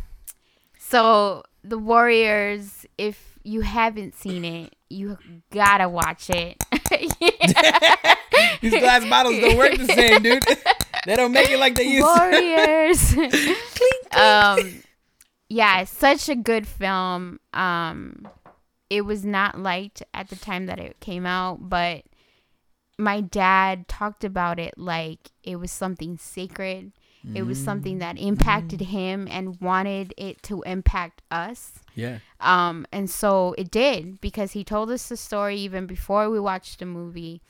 so the warriors if you haven't seen it you gotta watch it [laughs] These glass bottles don't work the same, dude. [laughs] they don't make it like they used to. Warriors. [laughs] um, yeah, it's such a good film. Um, it was not liked at the time that it came out, but my dad talked about it like it was something sacred. It was something that impacted him and wanted it to impact us. Yeah. Um, and so it did because he told us the story even before we watched the movie.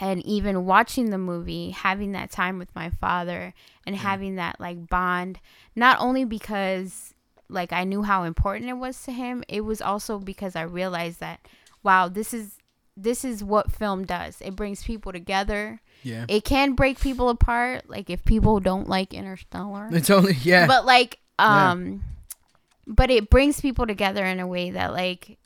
And even watching the movie, having that time with my father and having that like bond, not only because like I knew how important it was to him, it was also because I realized that wow, this is this is what film does. It brings people together. Yeah. It can break people apart, like if people don't like Interstellar [laughs] It's only yeah. but like Yeah. um but it brings people together in a way that like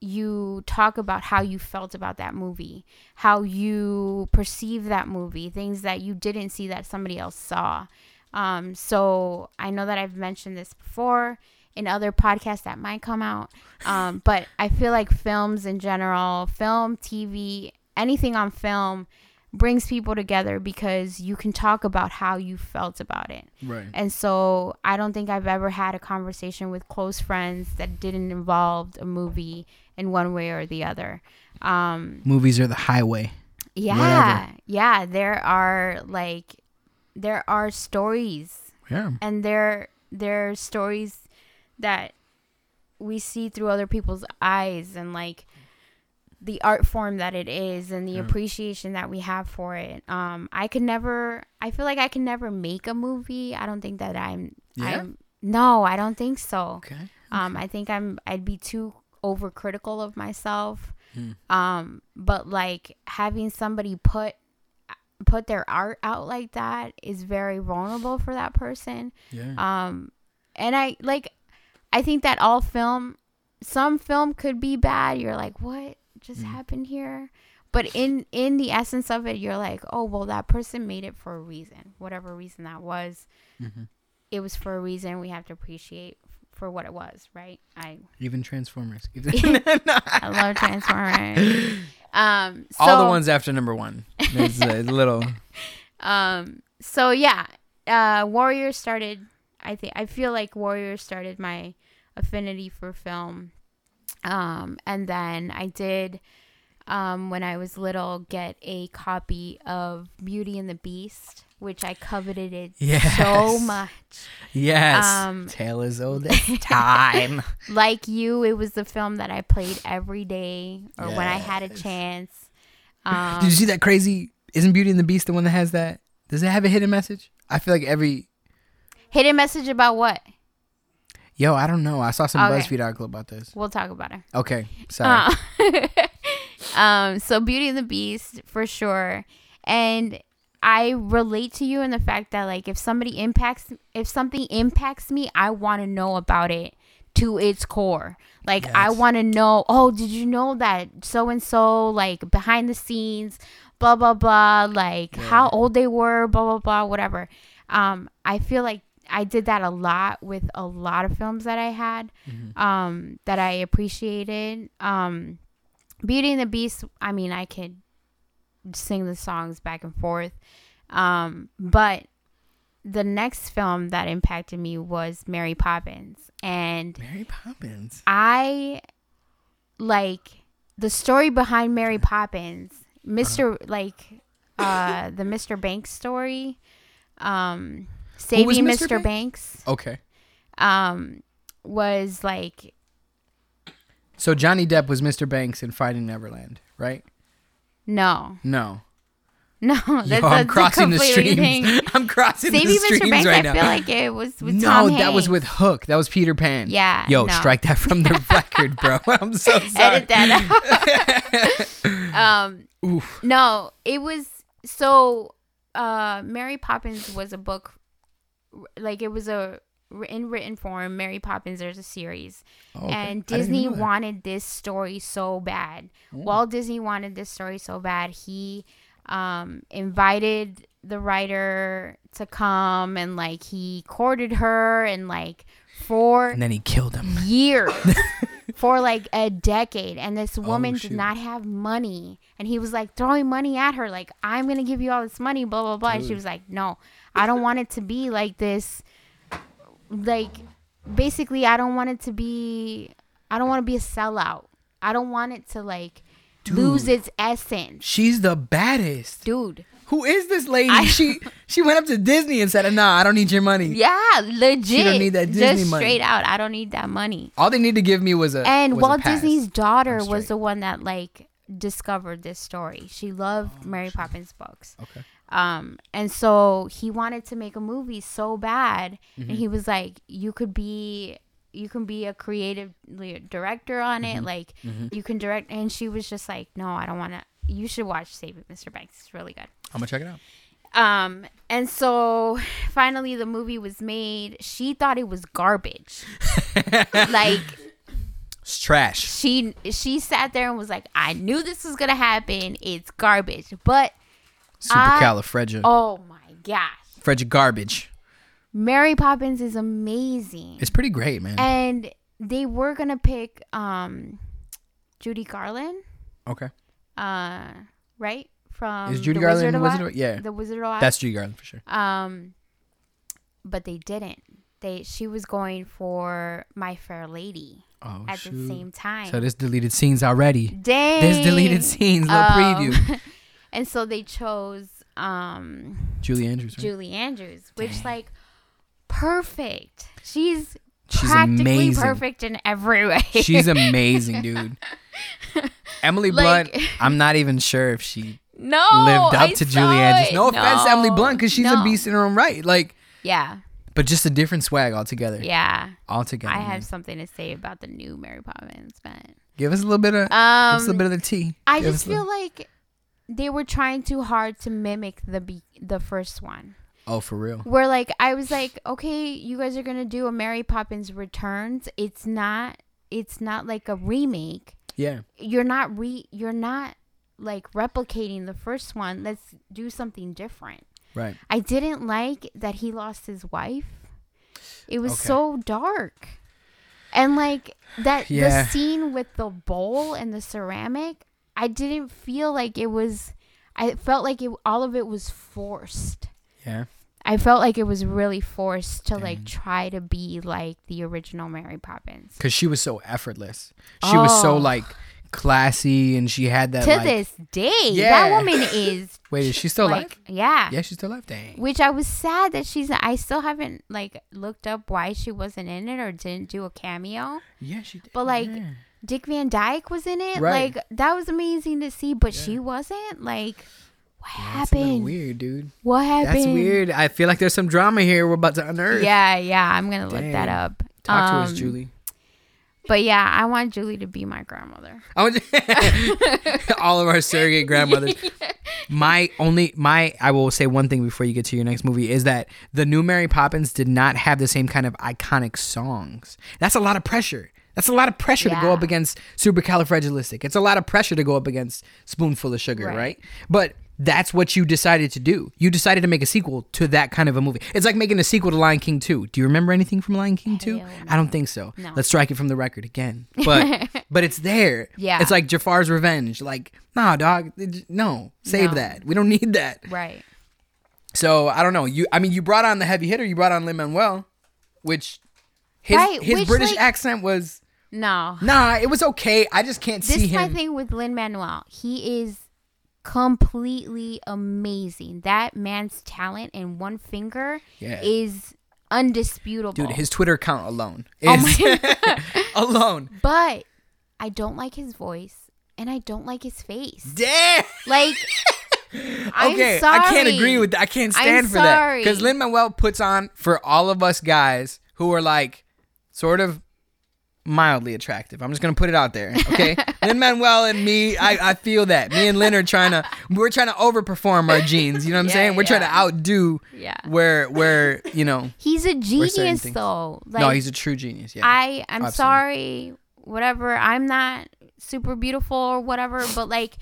you talk about how you felt about that movie how you perceive that movie things that you didn't see that somebody else saw um so i know that i've mentioned this before in other podcasts that might come out um [laughs] but i feel like films in general film tv anything on film brings people together because you can talk about how you felt about it right. and so I don't think I've ever had a conversation with close friends that didn't involve a movie in one way or the other. Um, Movies are the highway. yeah, yeah, there are like there are stories Yeah. and there there are stories that we see through other people's eyes and like the art form that it is and the appreciation that we have for it. Um, I could never. I feel like I can never make a movie. I don't think that I'm. Yeah? I'm no, I don't think so. Okay. Um, I think I'm. I'd be too overcritical of myself. Hmm. Um, but like having somebody put put their art out like that is very vulnerable for that person. Yeah. Um, and I like, I think that all film, some film could be bad. You're like, what just happened here? But in in the essence of it, you're like, oh well, that person made it for a reason, whatever reason that was. Mhm. It was for a reason. We have to appreciate for what it was, right? I Even Transformers. [laughs] [laughs] I love Transformers. [laughs] Um, so, All the ones after number one. There's a little. Um. So yeah, uh, Warriors started. I think I feel like Warriors started my affinity for film. Um, and then I did, um, when I was little, get a copy of Beauty and the Beast, which I coveted it so much. Yes. Um, Tale as old as [laughs] time. Like you, it was the film that I played every day or when I had a chance. Um, Did you see that crazy? Isn't Beauty and the Beast the one that has that? Does it have a hidden message? I feel like every. Hidden message about what? Yo, I don't know. I saw some Okay. BuzzFeed article about this. We'll talk about it. Okay, sorry. Uh, [laughs] um, so Beauty and the Beast for sure, and I relate to you in the fact that like if somebody impacts, if something impacts me, I want to know about it to its core. Like I want to know, oh, did you know that so and so like behind the scenes blah blah blah like how old they were blah blah blah whatever. Um I feel like I did that a lot with a lot of films that I had um that I appreciated. Um Beauty and the Beast, I mean, I could sing the songs back and forth. Um, but the next film that impacted me was Mary Poppins. And Mary Poppins. I like the story behind Mary Poppins, Mr. like uh the Mr. Banks story. Um Saving Mr. Mr. Banks Okay. um was like So Johnny Depp was Mr. Banks in Finding Neverland, right? no. No. [laughs] No, that's, Yo, I'm a crossing the completely streams. [laughs] thing. I'm crossing Saving the Mr. Banks, right I feel like it was with no, Tom that was with Hook. That was Peter Pan. Yeah, Yo, no. strike that from the [laughs] record, bro. I'm so sorry. edit that out. um, Oof. no, it was so. Uh, Mary Poppins was a book, like it was a in written form. Mary Poppins, there's a series, Oh, okay. And Disney wanted this story so bad. Walt Disney wanted this story so bad. He um, invited the writer to come and like he courted her and like for And then he killed him. years [laughs] for like a decade and this woman did not have money and he was like throwing money at her like i'm gonna give you all this money blah blah blah and she was like no i don't want it to be like this like basically i don't want it to be i don't want to be a sellout i don't want it to like lose its essence She's the baddest. dude Who is this lady? I- she [laughs] she went up to Disney and said, "Nah, I don't need your money. yeah legit She don't need that Disney just money. straight out i don't need that money All they need to give me was a and was a Walt pass. Disney's daughter was the one that like discovered this story. She loved Oh, Mary Poppins books. Okay. Um, and so he wanted to make a movie so bad, Mm-hmm. and he was like, "You could be, you can be a creative director on Mm-hmm. it. Like, you can direct." And she was just like, "No, I don't want to. You should watch Save It, Mr. Banks. It's really good." I'm gonna check it out. Um, and so finally the movie was made. She thought it was garbage. [laughs] like It's trash. she she sat there and was like, I knew this was gonna happen. It's garbage. But Supercalifragil. oh my gosh. Fragile garbage. Mary Poppins is amazing. It's pretty great, man. and they were gonna pick um Judy Garland. okay. Uh right? From Is Judy The Garland Wizard of Wizard Oz- of- yeah. The Wizard of Oz. That's Judy Garland for sure. um but they didn't. They she was going for My Fair Lady Oh at the same time. So there's deleted scenes already. Dang. There's deleted scenes. Little Um, preview. [laughs] and so they chose um Julie Andrews. Right? Julie Andrews, which like perfect. She's, She's practically amazing. perfect in every [laughs] way. She's amazing, dude. [laughs] Emily Like- Blunt. [laughs] I'm not even sure if she no lived up I to Julie Andrews. it. No offense Emily Blunt, because she's no. a beast in her own right. Like, Yeah, but just a different swag altogether. yeah. Altogether. I man. have something to say about the new Mary Poppins, but Give us a little bit of. give us a little um, bit of the tea. I Give just us a little- feel like they were trying too hard to mimic the be- the first one. Oh, for real. where like I was like, okay, you guys are gonna do a Mary Poppins Returns. It's not. It's not like a remake. Yeah. You're not re. You're not like replicating the first one. Let's do something different. Right. I didn't like that he lost his wife. It was Okay. so dark. And like that Yeah. the scene with the bowl and the ceramic, I didn't feel like it was I felt like it all of it was forced. Yeah. I felt like it was really forced to like try to be like the original Mary Poppins. Because she was so effortless. She was so Oh. like classy, and she had that. to like, this day, Yeah. that woman [laughs] is Wait, is she still like alive? yeah. Yeah, she's still alive. Dang. Which I was sad that she's. I still haven't like looked up why she wasn't in it or didn't do a cameo. Yeah, she did. But like yeah. Dick Van Dyke was in it. Right. Like that was amazing to see, but Yeah. she wasn't. Like what That's a happened? weird, dude. What happened? That's weird. I feel like there's some drama here we're about to unearth. Yeah, yeah. I'm gonna look that up. Talk to us, Um, Julie. But yeah, I want Julie to be my grandmother. I want [laughs] all of our surrogate grandmothers. [laughs] My only my I will say one thing before you get to your next movie is that the new Mary Poppins did not have the same kind of iconic songs. That's a lot of pressure. That's a lot of pressure to go up against Supercalifragilistic. It's a lot of pressure to go up against Spoonful of Sugar, right? Right. But that's what you decided to do. You decided to make a sequel to that kind of a movie. It's like making a sequel to Lion King 2. Do you remember anything from Lion King 2? Hell I don't think so. No. Let's strike it from the record again. But [laughs] but it's there. Yeah. It's like Jafar's Revenge. Like, nah, dog. No, save No. that. We don't need that. Right. So I don't know. You, I mean, you brought on the heavy hitter. You brought on Lin Manuel, which his Right, his which, British like- accent was No. nah. It was okay. I just can't This see is my thing with Lin Manuel. He is completely amazing. That man's talent in one finger Yeah. is undisputable. Dude, his Twitter account alone is Oh my [laughs] alone. but I don't like his voice and I don't like his face. Damn. Like [laughs] I'm okay, sorry. I can't agree with that. I can't I'm stand for that because sorry. Lin Manuel puts on for all of us guys who are like sort of mildly attractive. I'm just gonna put it out there, okay? [laughs] Lin Manuel and me, I, I feel that. Me and Lin are trying to we're trying to overperform our genes. You know what I'm Yeah, saying? We're trying to outdo Yeah. where where you know. [laughs] He's a genius though. Like no, he's a true genius. Yeah. I I'm absolutely. sorry, whatever. I'm not super beautiful or whatever, but like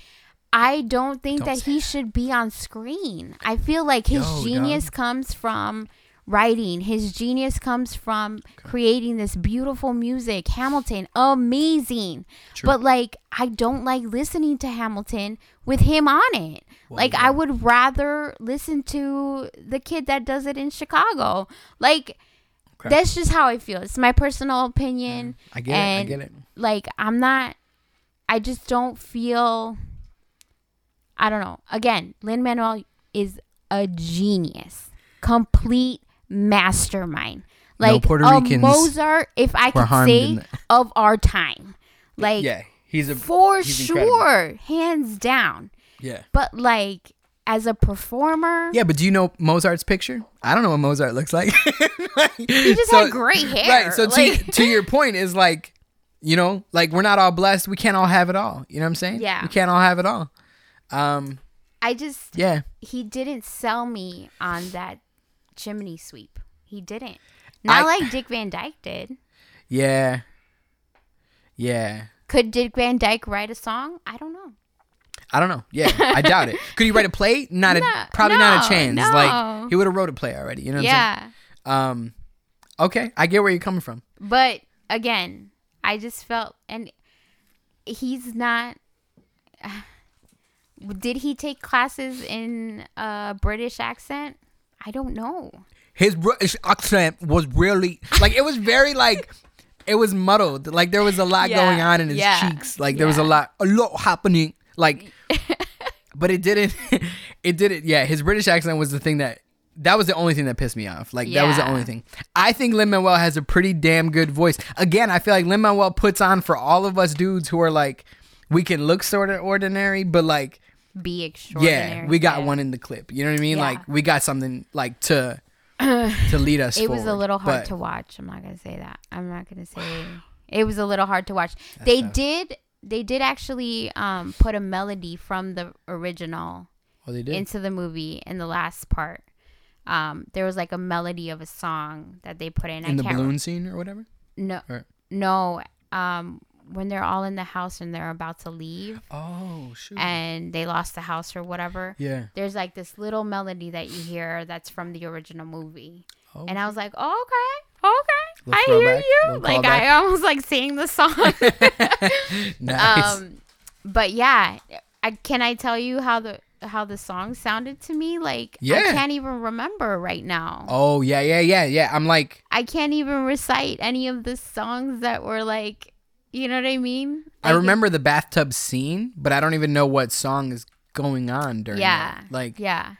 I don't think Don't that he should be on screen. I feel like his Yo, genius comes from writing. His genius comes from creating this beautiful music. Hamilton, amazing. True. But like I don't like listening to Hamilton with him on it. like I would rather listen to the kid that does it in Chicago. Like Okay. that's just how I feel. It's my personal opinion. I get it. I get it. Like I'm not. I just don't feel. I don't know. Again, Lin Manuel is a genius, complete mastermind. No Like Puerto a Ricans Mozart, if I could say, of our time. Like Yeah, he's a for he's incredible. sure, hands down. yeah. But like as a performer, Yeah, but do you know Mozart's picture? I don't know what Mozart looks like. [laughs] he just had gray hair. Right. So like, to, to your [laughs] point is like, you know, like we're not all blessed. We can't all have it all. You know what I'm saying? Yeah. We can't all have it all. Um. I just Yeah. he didn't sell me on that chimney sweep. He didn't. Not I- like Dick Van Dyke did. Yeah. Yeah. Could Dick Van Dyke write a song? I don't know. I don't know. Yeah, I [laughs] doubt it. Could he write a play? Not a No, probably not a chance. no. Like he would have wrote a play already. You know what yeah. I'm saying? Um. Okay, I get where you're coming from. But again, I just felt and he's not [sighs] did he take classes in a British accent? I don't know. His British accent was really like it was very like it was muddled. Like there was a lot Yeah, going on in his yeah, cheeks. Like there was a lot a lot happening. Like [laughs] but it didn't [laughs] it didn't yeah, his British accent was the thing that that was the only thing that pissed me off. Like that was the only thing. I think Lin Manuel has a pretty damn good voice. Again, I feel like Lin Manuel puts on for all of us dudes who are like we can look sort of ordinary, but like Be extraordinary. yeah, we got Yeah. one in the clip. You know what I mean? Yeah. Like we got something like to to lead us. It was a little hard But- to watch. I'm not gonna say that. I'm not gonna say it was a little hard to watch. they tough. did. They did actually um, put a melody from the original Oh, they did. into the movie in the last part. Um, there was like a melody of a song that they put in. I in the can't balloon scene or whatever. No, Or- no. Um, when they're all in the house and they're about to leave, Oh shoot. and they lost the house or whatever. yeah. There's like this little melody that you hear that's from the original movie. Oh. And I was like, oh, okay, okay, I hear throwback, you. Like. I almost like sing the song. [laughs] [laughs] nice. um, but yeah, I can I tell you how the how the song sounded to me? Like I can't even remember right now. oh yeah, yeah, yeah, yeah. I'm like, I can't even recite any of the songs that were like, you know what I mean? I remember the bathtub scene, but I don't even know what song is going on during. Yeah. that. Like Yeah,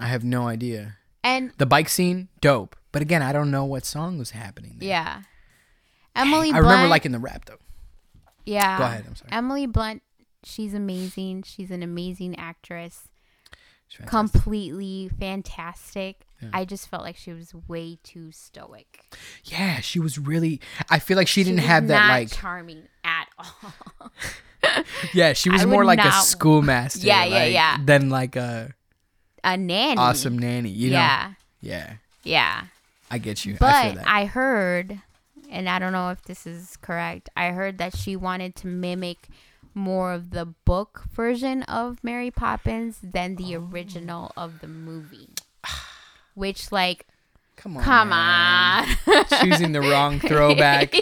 I have no idea. and The bike scene, dope. But again, I don't know what song was happening. There. yeah, Emily. [sighs] I Blunt, remember liking the rap though. Yeah. Go ahead, I'm sorry. Emily Blunt, she's amazing. She's an amazing actress. Fantastic. completely fantastic. Yeah. I just felt like she was way too stoic. yeah, she was really. I feel like she didn't was have that not like. charming at all. [laughs] Yeah, she was I more like a schoolmaster. Yeah, yeah, like, yeah. Than like a A nanny. awesome nanny. You know. yeah, Yeah. yeah. I get you. I But that. I heard, and I don't know if this is correct. I heard that she wanted to mimic more of the book version of Mary Poppins than the original of the movie. Which, like, come on. come man. on. Choosing the wrong [laughs] throwback.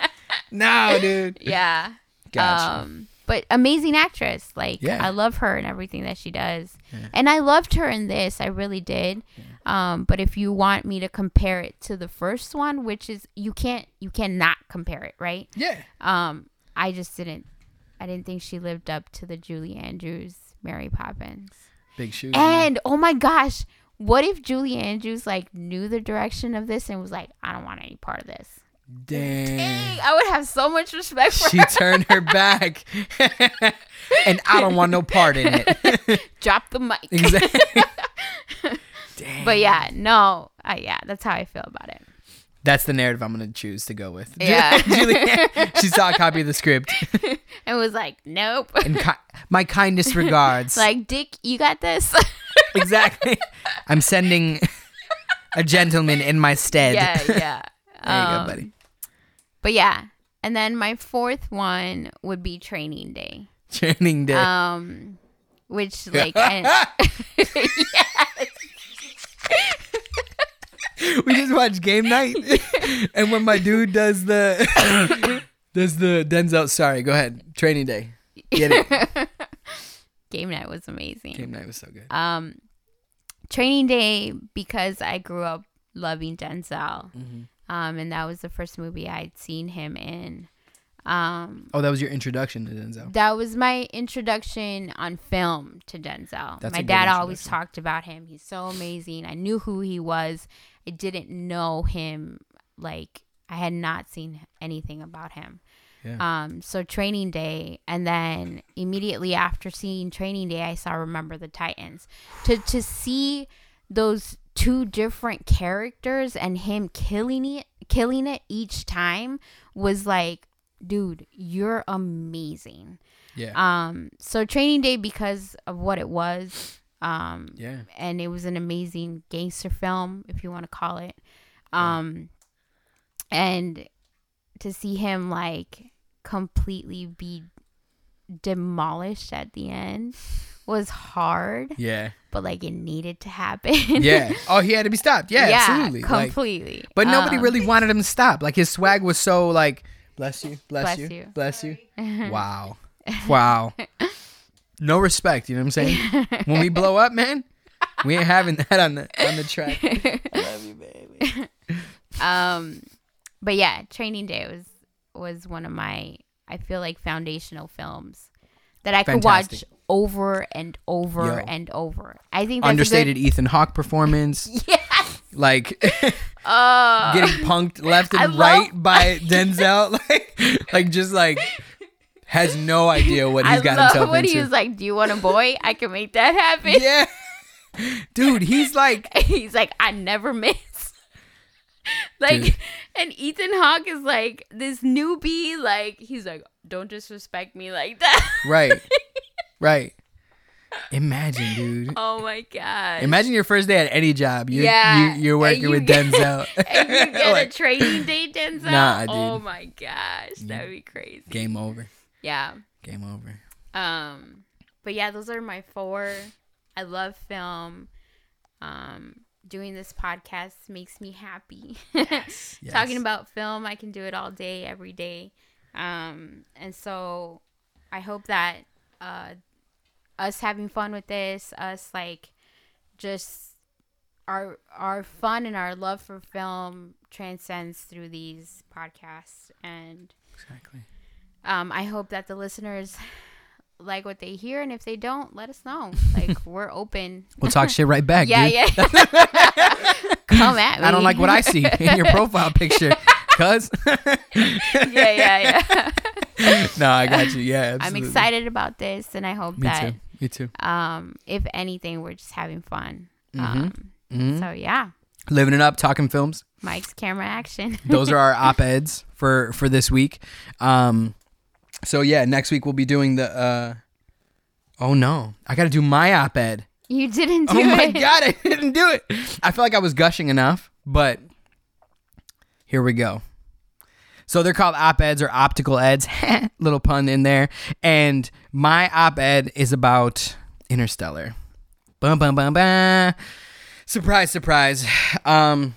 [laughs] no, dude. yeah. Gotcha. Um, but amazing actress. Like Yeah. I love her and everything that she does. Yeah. And I loved her in this. I really did. Um, but if you want me to compare it to the first one, which is you can't you cannot compare it, right? yeah. Um, I just didn't I didn't think she lived up to the Julie Andrews Mary Poppins. Big shoes. And oh my gosh, what if Julie Andrews like knew the direction of this and was like, I don't want any part of this. Damn. Dang, I would have so much respect for She her. turned her back. [laughs] and I don't want no part in it. [laughs] Drop the mic. exactly. [laughs] Damn. But yeah, no, I, yeah, that's how I feel about it. That's the narrative I'm going to choose to go with. [laughs] Yeah. Julie, she saw a copy of the script. [laughs] And was like, nope. [laughs] And ki- my kindest regards. like, Dick, you got this. exactly. I'm sending a gentleman in my stead. yeah, yeah. There you Um, go, buddy. But yeah, and then my fourth one would be Training Day. Training day. Um, which like, and, [laughs] we just watched game night, [laughs] and when my dude does the [coughs] does the Denzel. Sorry, go ahead. Training day. Get it. [laughs] game night was amazing. Game night was so good. Um, Training Day because I grew up loving Denzel. Mm-hmm. Um, and that was the first movie I'd seen him in. Um, Oh, that was your introduction to Denzel. that was my introduction on film to Denzel. That's my dad always talked about him. He's so amazing. I knew who he was. I didn't know him like I had not seen anything about him. Yeah. Um, so Training Day, and then immediately after seeing Training Day, I saw Remember the Titans. To to see those two different characters and him killing it, killing it each time was like, dude, you're amazing. yeah. Um, so Training Day because of what it was, um, yeah. and it was an amazing gangster film, if you want to call it. Um, and to see him like completely be demolished at the end was hard, Yeah. but like it needed to happen. Yeah. [laughs] Oh, he had to be stopped. Yeah, absolutely. Like, completely. but nobody Um, really wanted him to stop. Like his swag was so like, bless you, bless, Bless you, you. bless you. [laughs] wow, wow. [laughs] No respect. You know what I'm saying? [laughs] when we blow up, man, we ain't having that on the on the track. [laughs] Love you, baby. [laughs] um but yeah training day was was one of my i feel like foundational films that i could watch over and over Yo. and over i think that's Understated a Ethan Hawke performance. good, yes Like uh, getting punked left I and love- right by Denzel. Like, like just like has no idea what he's i got love himself when into. he was like do you want a boy i can make that happen yeah, dude, he's [laughs] like he's like i never miss [laughs] like Dude. and ethan hawke is like this newbie like he's like don't disrespect me like that right, [laughs] right. Imagine, dude. oh my god Imagine your first day at any job. You're, Yeah, you, you're working you with get- Denzel. and you get Like, a training day, Denzel. Nah, dude. Oh my gosh, that'd be crazy. game over. Yeah. Game over. Um. But yeah, those are my four. I love film. Um. Doing this podcast makes me happy. [laughs] Yes. Talking about film, I can do it all day, every day. Um. And so, I hope that uh, us having fun with this, us like, just our our fun and our love for film transcends through these podcasts and exactly. Um, I hope that the listeners [sighs] like what they hear, and if they don't, let us know. [laughs] Like we're open. We'll talk shit right back, yeah, yeah. [laughs] Come at me. I don't like what I see in your [laughs] profile picture, cuz. yeah, yeah, yeah. no, I got you. Yeah, I'm excited about this, and I hope Me that too. Me too. Um, if anything, we're just having fun. Mm-hmm. Um, Mhm. so yeah, Living it up, talking films. Mike's camera action. Those are our op eds for for this week. Um, so yeah, next week we'll be doing the. Uh, oh no, I got to do my op ed. you didn't do it? Oh my it. god, I didn't do it. I feel like I was gushing enough, but here we go. So they're called op eds or optical eds. [laughs] Little pun in there. And my op ed is about Interstellar. Bum bum bum bum. Surprise, surprise. Um,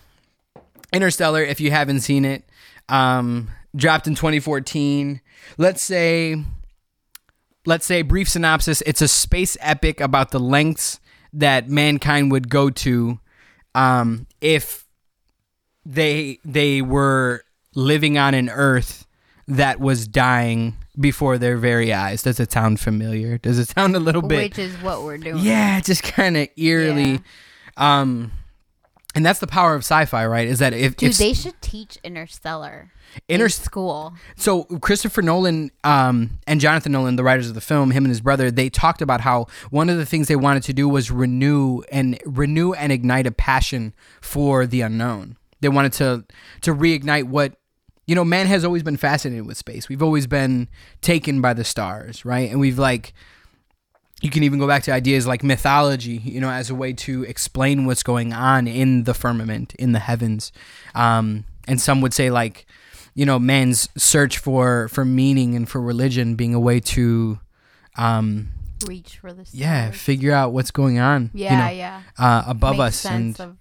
Interstellar, if you haven't seen it, um, dropped in 2014. Let's say let's say brief synopsis. It's a space epic about the lengths that mankind would go to um, if they they were living on an earth that was dying before their very eyes. Does it sound familiar? Does it sound a little bit Which is what we're doing. yeah just kind of eerily um and that's the power of sci-fi right is that if, Dude, if they should teach Interstellar Inter- in school. so Christopher Nolan um, and Jonathan Nolan, the writers of the film, him and his brother, they talked about how one of the things they wanted to do was renew and renew and ignite a passion for the unknown. They wanted to to reignite what you know. Man has always been fascinated with space. We've always been taken by the stars, right? And we've like you can even go back to ideas like mythology, you know, as a way to explain what's going on in the firmament, in the heavens. Um, and some would say like, you know, man's search for for meaning and for religion being a way to, um, Reach for the stars. yeah, figure out what's going on, Yeah, you know, yeah. uh, above us, and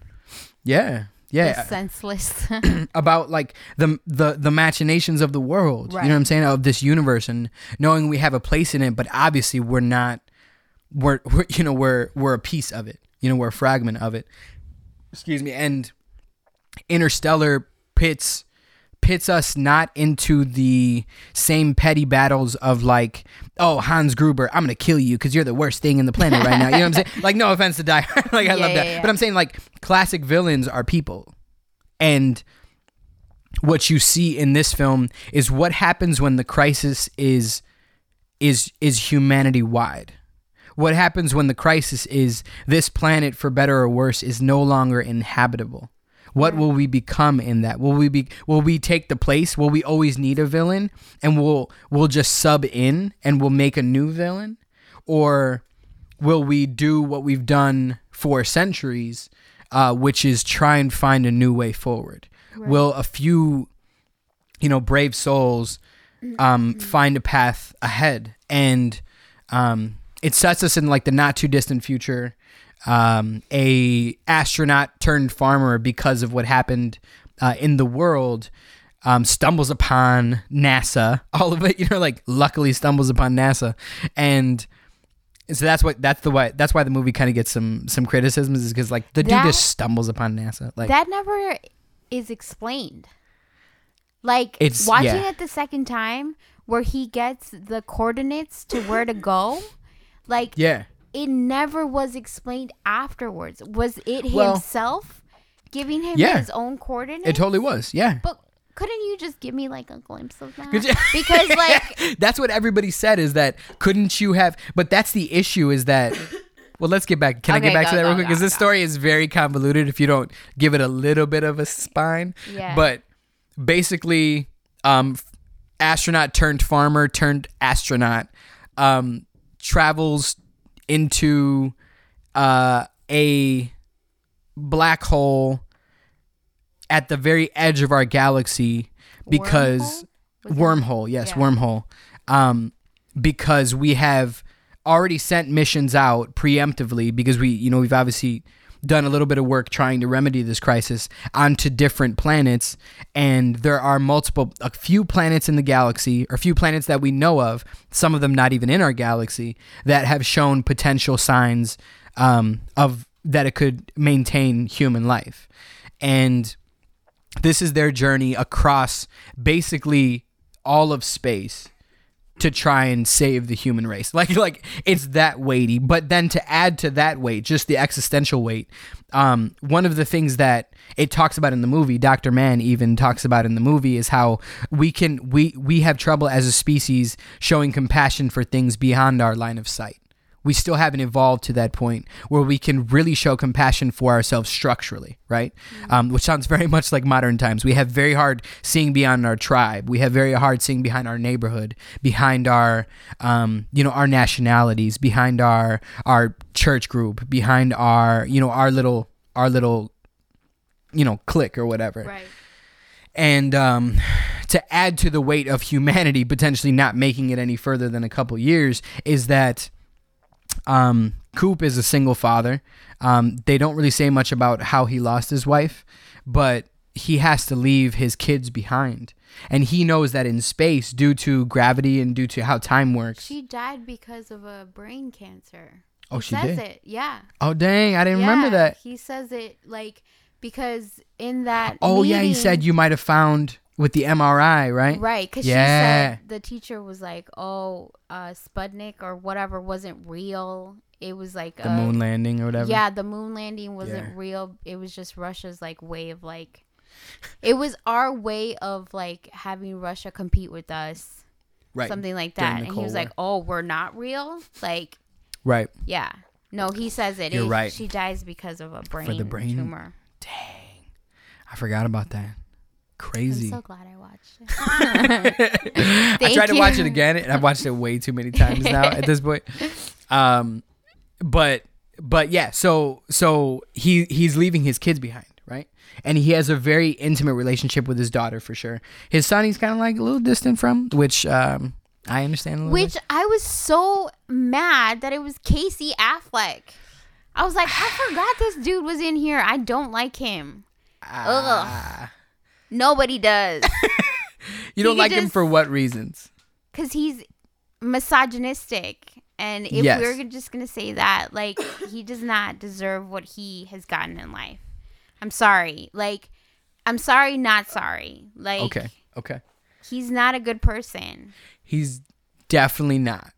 yeah, yeah, senseless. [clears throat] [laughs] about like the the the machinations of the world. You know what I'm saying? Of this universe and knowing we have a place in it, but obviously we're not we're, we're you know, we're we're a piece of it. You know, we're a fragment of it. Excuse me. And Interstellar pits pits us not into the same petty battles of like, oh Hans Gruber, I'm gonna kill you because you're the worst thing in the planet right now. You know what I'm saying? [laughs] Like, no offense to Die Hard, [laughs] like I Yeah, love that, yeah, yeah. but I'm saying like classic villains are people, and what you see in this film is what happens when the crisis is is is humanity wide. What happens when the crisis is this planet for better or worse is no longer inhabitable? What will we become in that? Will we be will we take the place? Will we always need a villain and we'll we'll just sub in and we'll make a new villain? Or will we do what we've done for centuries, uh, which is try and find a new way forward? Will a few, you know, brave souls um, find a path ahead? And um, it sets us in like the not too distant future. Um, a astronaut turned farmer because of what happened uh, in the world um, stumbles upon NASA. [laughs] All of it, you know, like luckily stumbles upon NASA, and so that's what that's the why that's why the movie kind of gets some some criticisms is because like the dude just stumbles upon NASA. Like that never is explained. Like It's- watching yeah. it the second time where he gets the coordinates to where to go. Like yeah, it never was explained afterwards. Was it Well- himself giving him Yeah. his own coordinates? it totally was. Yeah. But couldn't you just give me like a glimpse of that? [laughs] Because like [laughs] that's what everybody said is that couldn't you have but that's the issue is that [laughs] well let's get back can i get back to go, that real quick because this go. story is very convoluted if you don't give it a little bit of a spine Yeah. but basically um astronaut turned farmer turned astronaut um travels into uh a black hole at the very edge of our galaxy because Wormhole? Wormhole yes Yeah. wormhole um because we have already sent missions out preemptively because we you know we've obviously done a little bit of work trying to remedy this crisis onto different planets and there are multiple a few planets in the galaxy or a few planets that we know of some of them not even in our galaxy that have shown potential signs um, of that it could maintain human life. And this is their journey across basically all of space to try and save the human race. [laughs] Like like it's that weighty. But then to add to that weight, just the existential weight, um, one of the things that it talks about in the movie, Dr. Mann even talks about in the movie, is how we can we we have trouble as a species showing compassion for things beyond our line of sight. We still haven't evolved to that point where we can really show compassion for ourselves structurally, right? Um, which sounds very much like modern times. We have very hard seeing beyond our tribe. We have very hard seeing behind our neighborhood, behind our, um, you know, our nationalities, behind our our church group, behind our, you know, our little our little, you know, clique or whatever Right. and um, to add to the weight of humanity potentially not making it any further than a couple years is that um, Coop is a single father. Um, they don't really say much about how he lost his wife, but he has to leave his kids behind. And he knows that in space, due to gravity and due to how time works. She died because of a brain cancer. Oh, He she says did? it. Yeah. Oh, dang. I didn't remember that. He says it like because in that. Oh, yeah. He said you might have found with the MRI, right? Right, because Yeah. she said the teacher was like, "Oh, uh, Sputnik or whatever wasn't real. It was like The a- moon landing or whatever. Yeah, the moon landing wasn't Yeah. real. It was just Russia's like way of like. It was our way of like having Russia compete with us, Right. something like that. And he was War. like, "Oh, we're not real." Like, Right. yeah, no, he says it. You're It- right. She dies because of a brain, For the brain- tumor. Dang. I forgot about that. Crazy. I'm so glad I watched it. [laughs] I tried to watch it again, and I've watched it way too many times now at this point. Um, but but yeah, so so he he's leaving his kids behind, right? And he has a very intimate relationship with his daughter for sure. His son, he's kind of like a little distant from, which um, I understand a little. Which bit. I was so mad that it was Casey Affleck. I was like, I forgot this dude was in here. I don't like him. Ah. Nobody does. [laughs] you don't like him for what reasons? Because he's misogynistic. And if Yes. we're just going to say that, like, he does not deserve what he has gotten in life. I'm sorry. Like, I'm sorry, not sorry. Like, Okay, okay. he's not a good person. He's definitely not.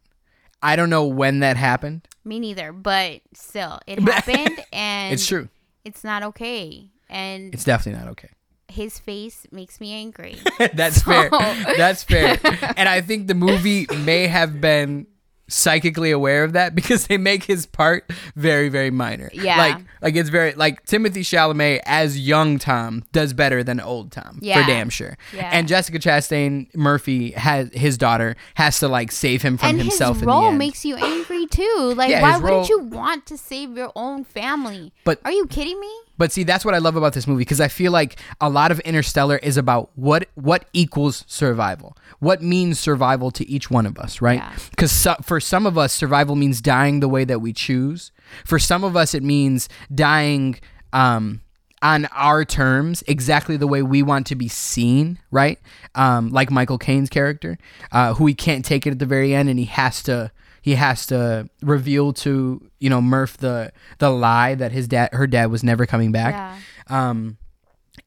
I don't know when that happened. Me neither. But still, it [laughs] happened. And It's true. It's not okay. And It's definitely not okay. His face makes me angry. [laughs] That's fair. [laughs] That's fair. And I think the movie may have been psychically aware of that because they make his part very, very minor. Yeah. Like like it's very like Timothée Chalamet as young Tom does better than old Tom. Yeah. For damn sure. Yeah. And Jessica Chastain Murphy has his daughter has to like save him from and himself his in the role makes you angry too. Like, Yeah, why wouldn't you want to save your own family? But- are you kidding me? But see, that's what I love about this movie because I feel like a lot of Interstellar is about what what equals survival. What means survival to each one of us, right? Yeah. Because so, for some of us, survival means dying the way that we choose. For some of us, it means dying um, on our terms, exactly the way we want to be seen, right? Um, like Michael Caine's character, uh, who he can't take it at the very end, and he has to he has to reveal to you know Murph the the lie that his dad her dad was never coming back. Yeah. Um,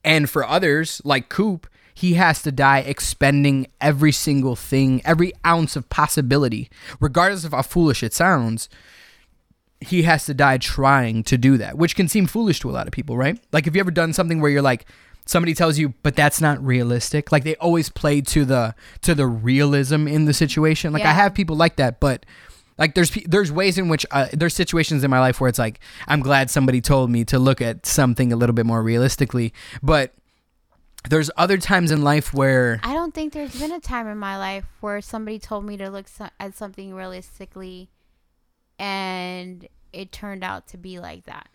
and for others like Coop, he has to die expending every single thing, every ounce of possibility, regardless of how foolish it sounds. He has to die trying to do that, which can seem foolish to a lot of people, right? Like, have you ever done something where you're like, somebody tells you, but that's not realistic? Like, they always play to the to the realism in the situation. Like, I have people like that, but like there's there's ways in which uh, there's situations in my life where it's like I'm glad somebody told me to look at something a little bit more realistically, but there's other times in life where I don't think there's been a time in my life where somebody told me to look so- at something realistically, and it turned out to be like that.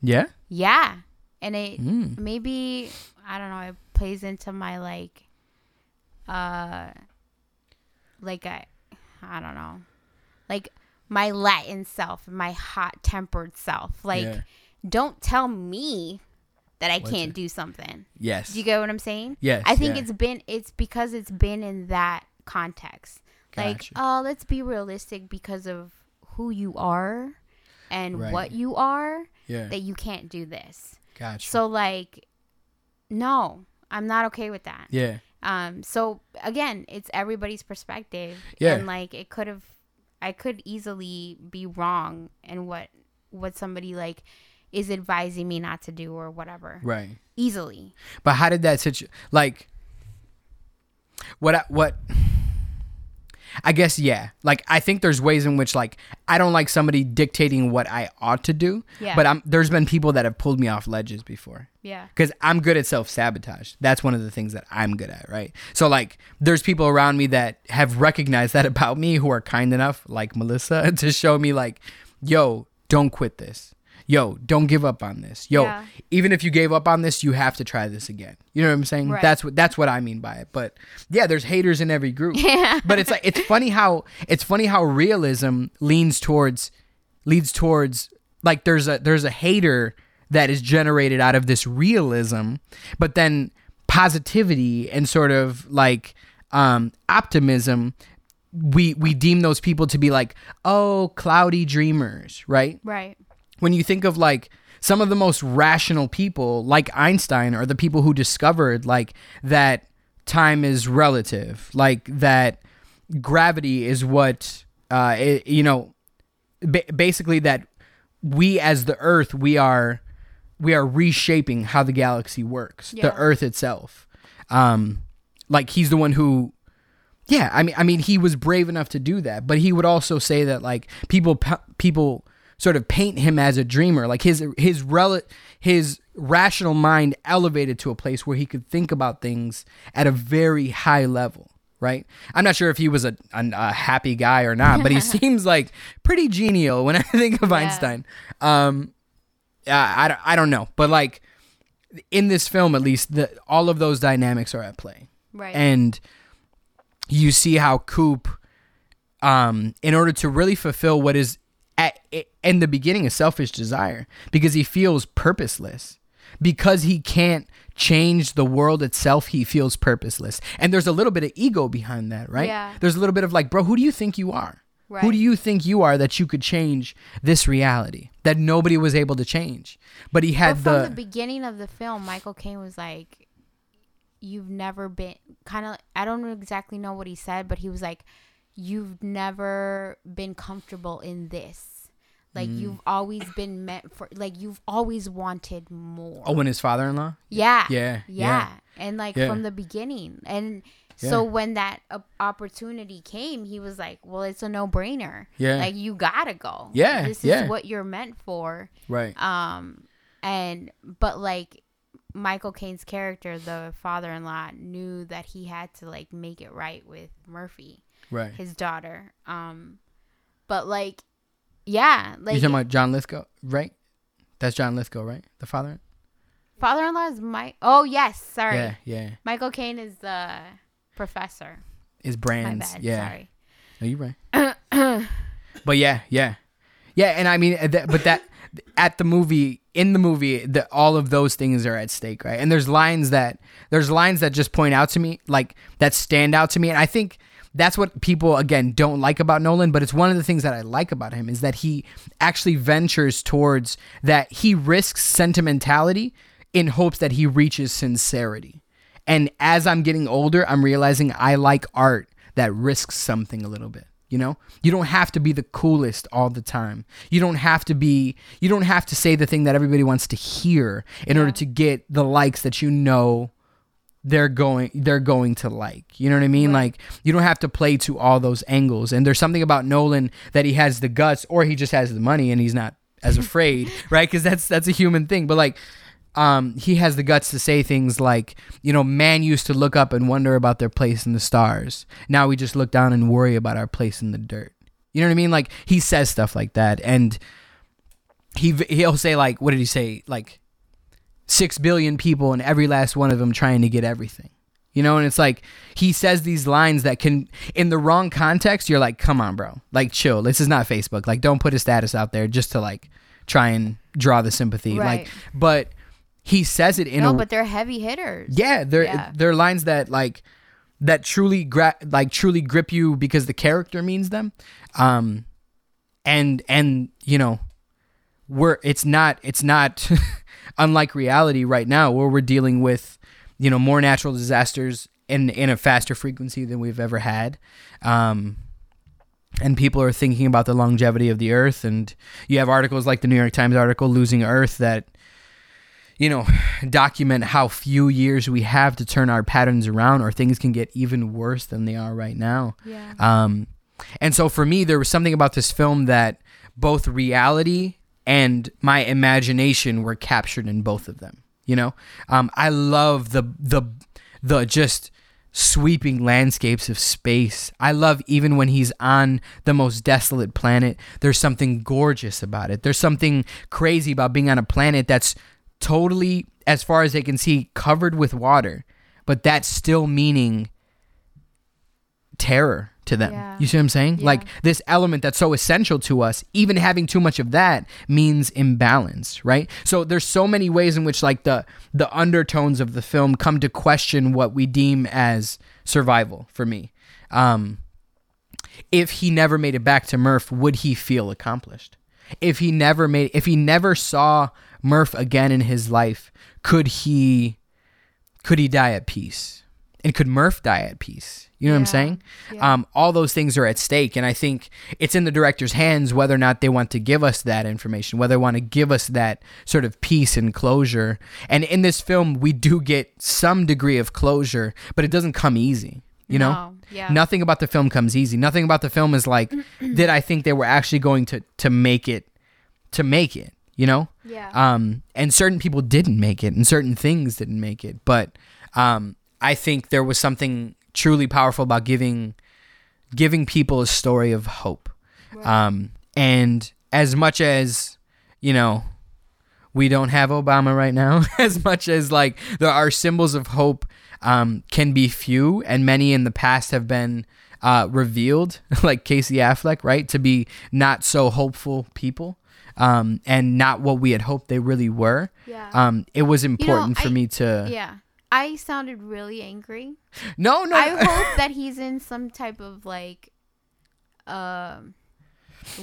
yeah, Yeah, and it Mm. maybe I don't know. It plays into my like, uh, like I, I don't know, like my Latin self, my hot tempered self. Like, Yeah. don't tell me that I can't do something. yes, Do you get what I'm saying? yes, I think yeah. it's been it's because it's been in that context. Like, oh, let's be realistic because of who you are and Right. what you are yeah, that you can't do this. gotcha. So like no, I'm not okay with that. yeah, Um so again, it's everybody's perspective Yeah. and like it could have I could easily be wrong in what what somebody like is advising me not to do or whatever. right. Easily. But how did that situ like what I, what I guess yeah. Like I think there's ways in which like I don't like somebody dictating what I ought to do. Yeah. But I'm there's been people that have pulled me off ledges before. Yeah. Because I'm good at self sabotage. That's one of the things that I'm good at, right? So like there's people around me that have recognized that about me who are kind enough, like Melissa, [laughs] to show me like, yo, don't quit this. Yo, don't give up on this. Yo, Yeah. even if you gave up on this, you have to try this again. You know what I'm saying? Right. That's what that's what I mean by it. But yeah, there's haters in every group. [laughs] Yeah. But it's like it's funny how it's funny how realism leans towards leads towards like there's a there's a hater that is generated out of this realism, but then positivity and sort of like um optimism we we deem those people to be like oh cloudy dreamers right Right. When you think of like some of the most rational people like einstein are the people who discovered like that time is relative like that gravity is what uh it, you know ba- basically that we as the earth we are we are reshaping how the galaxy works the earth itself. Um like he's the one who yeah, I mean, I mean, he was brave enough to do that, but he would also say that like people, people sort of paint him as a dreamer, like his his rel- his rational mind elevated to a place where he could think about things at a very high level. Right, I'm not sure if he was a, a, a happy guy or not, but he [laughs] seems like pretty genial when I [laughs] think of Yeah. Einstein. Um, I, I, don't- I don't know, but like in this film, at least, the, all of those dynamics are at play Right. and you see how Coop, um, in order to really fulfill what is at in the beginning a selfish desire, because he feels purposeless, because he can't change the world itself, he feels purposeless, and there's a little bit of ego behind that, right? Yeah. There's a little bit of like, bro, who do you think you are? Who do you think you are that you could change this reality that nobody was able to change? But he had but from the, the, beginning of the film, Michael Caine was like, "You've never been kind of. I don't exactly know what he said, but he was like, "You've never been comfortable in this. Like Mm. you've always been meant for. Like you've always wanted more. oh, and his father-in-law. yeah, Yeah, yeah, yeah. and like Yeah. from the beginning, and." So Yeah. when that op- opportunity came, he was like, "Well, it's a no-brainer. Yeah. like you gotta go. Yeah, this yeah. is what you're meant for." Right. Um, and but like Michael Caine's character, the father-in-law, knew that he had to like make it right with Murphy, Right. his daughter. Um, but like, yeah, like you talking about John Lithgow, right? That's John Lithgow, right? The father. father-in-law is Mike. Oh yes, sorry, Yeah, yeah. Michael Caine is the professor. Is My brands. bad. Yeah. Sorry. No, you're right. [coughs] but yeah, yeah, yeah. And I mean, uh, that, but that at the movie, in the movie, the, all of those things are at stake, right? And there's lines that there's lines that just point out to me, like that stand out to me, and I think that's what people again don't like about Nolan. But it's one of the things that I like about him is that he actually ventures towards that. He risks sentimentality in hopes that he reaches sincerity. And as I'm getting older, I'm realizing I like art that risks something a little bit. You know, you don't have to be the coolest all the time. You don't have to be, you don't have to say the thing that everybody wants to hear in order to get the likes that you know they're going they're going to like. You know what I mean? Like you don't have to play to all those angles. And there's something about Nolan that he has the guts or he just has the money and he's not as [laughs] afraid, right? Cuz that's that's a human thing. But like um, he has the guts to say things like, you know, man used to look up and wonder about their place in the stars. Now we just look down and worry about our place in the dirt. You know what I mean? Like he says stuff like that, and he he'll say like, what did he say? Like six billion people, and every last one of them trying to get everything. You know, and it's like he says these lines that can, in the wrong context, you're like, come on, bro, like chill. This is not Facebook. Like, don't put a status out there just to like try and draw the sympathy. Right. Like, but he says it in no, a but they're heavy hitters. yeah, they're Yeah. they're lines that like that truly gra- like truly grip you because the character means them. Um and and you know, we're it's not it's not [laughs] unlike reality right now where we're dealing with you know more natural disasters in in a faster frequency than we've ever had. Um and people are thinking about the longevity of the earth and you have articles like the New York Times article losing earth that you know, document how few years we have to turn our patterns around, or things can get even worse than they are right now. Yeah. Um, And so for me, there was something about this film that both reality and my imagination were captured in both of them. You know, um, I love the the the just sweeping landscapes of space. I love even when he's on the most desolate planet. There's something gorgeous about it. There's something crazy about being on a planet that's totally, as far as they can see, covered with water, but that's still meaning terror to them. Yeah. You see what I'm saying? Yeah. Like this element that's so essential to us, even having too much of that means imbalance, right? So there's so many ways in which like the the undertones of the film come to question what we deem as survival for me. Um if he never made it back to Murph, would he feel accomplished? If he never made if he never saw Murph again in his life, could he could he die at peace? And could Murph die at peace? You know what I'm saying? Yeah. Um, all those things are at stake, and I think it's in the director's hands whether or not they want to give us that information, whether they want to give us that sort of peace and closure. And in this film, we do get some degree of closure, but it doesn't come easy. You know, No, yeah. nothing about the film comes easy. Nothing about the film is like, [clears throat] did I think they were actually going to to make it, to make it? You know, Yeah. um, and certain people didn't make it, and certain things didn't make it. But um, I think there was something truly powerful about giving giving people a story of hope. Um, and as much as you know, we don't have Obama right now. [laughs] as much as like there are symbols of hope, um, can be few, and many in the past have been. Uh, revealed [laughs] like Casey Affleck, right, to be not so hopeful people, um, and not what we had hoped they really were. Yeah. Um, it was important for I- me to. yeah. I sounded really angry. No, no. I hope that he's in some type of like um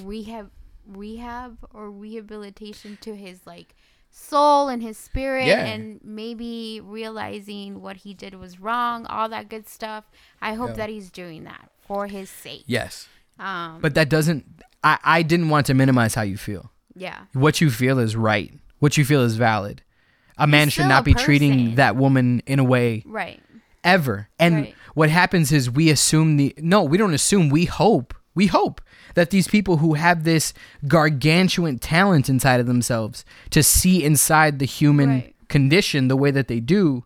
rehab rehab or rehabilitation to his like soul and his spirit Yeah. and maybe realizing what he did was wrong, all that good stuff. I hope Yeah. that he's doing that for his sake. yes, Um but that doesn't. I I didn't want to minimize how you feel. yeah. What you feel is right. What you feel is valid. A man should not be treating that woman in a way Right. ever. And Right. what happens is we assume the no, we don't assume. We hope. We hope that these people who have this gargantuan talent inside of themselves to see inside the human Right. condition the way that they do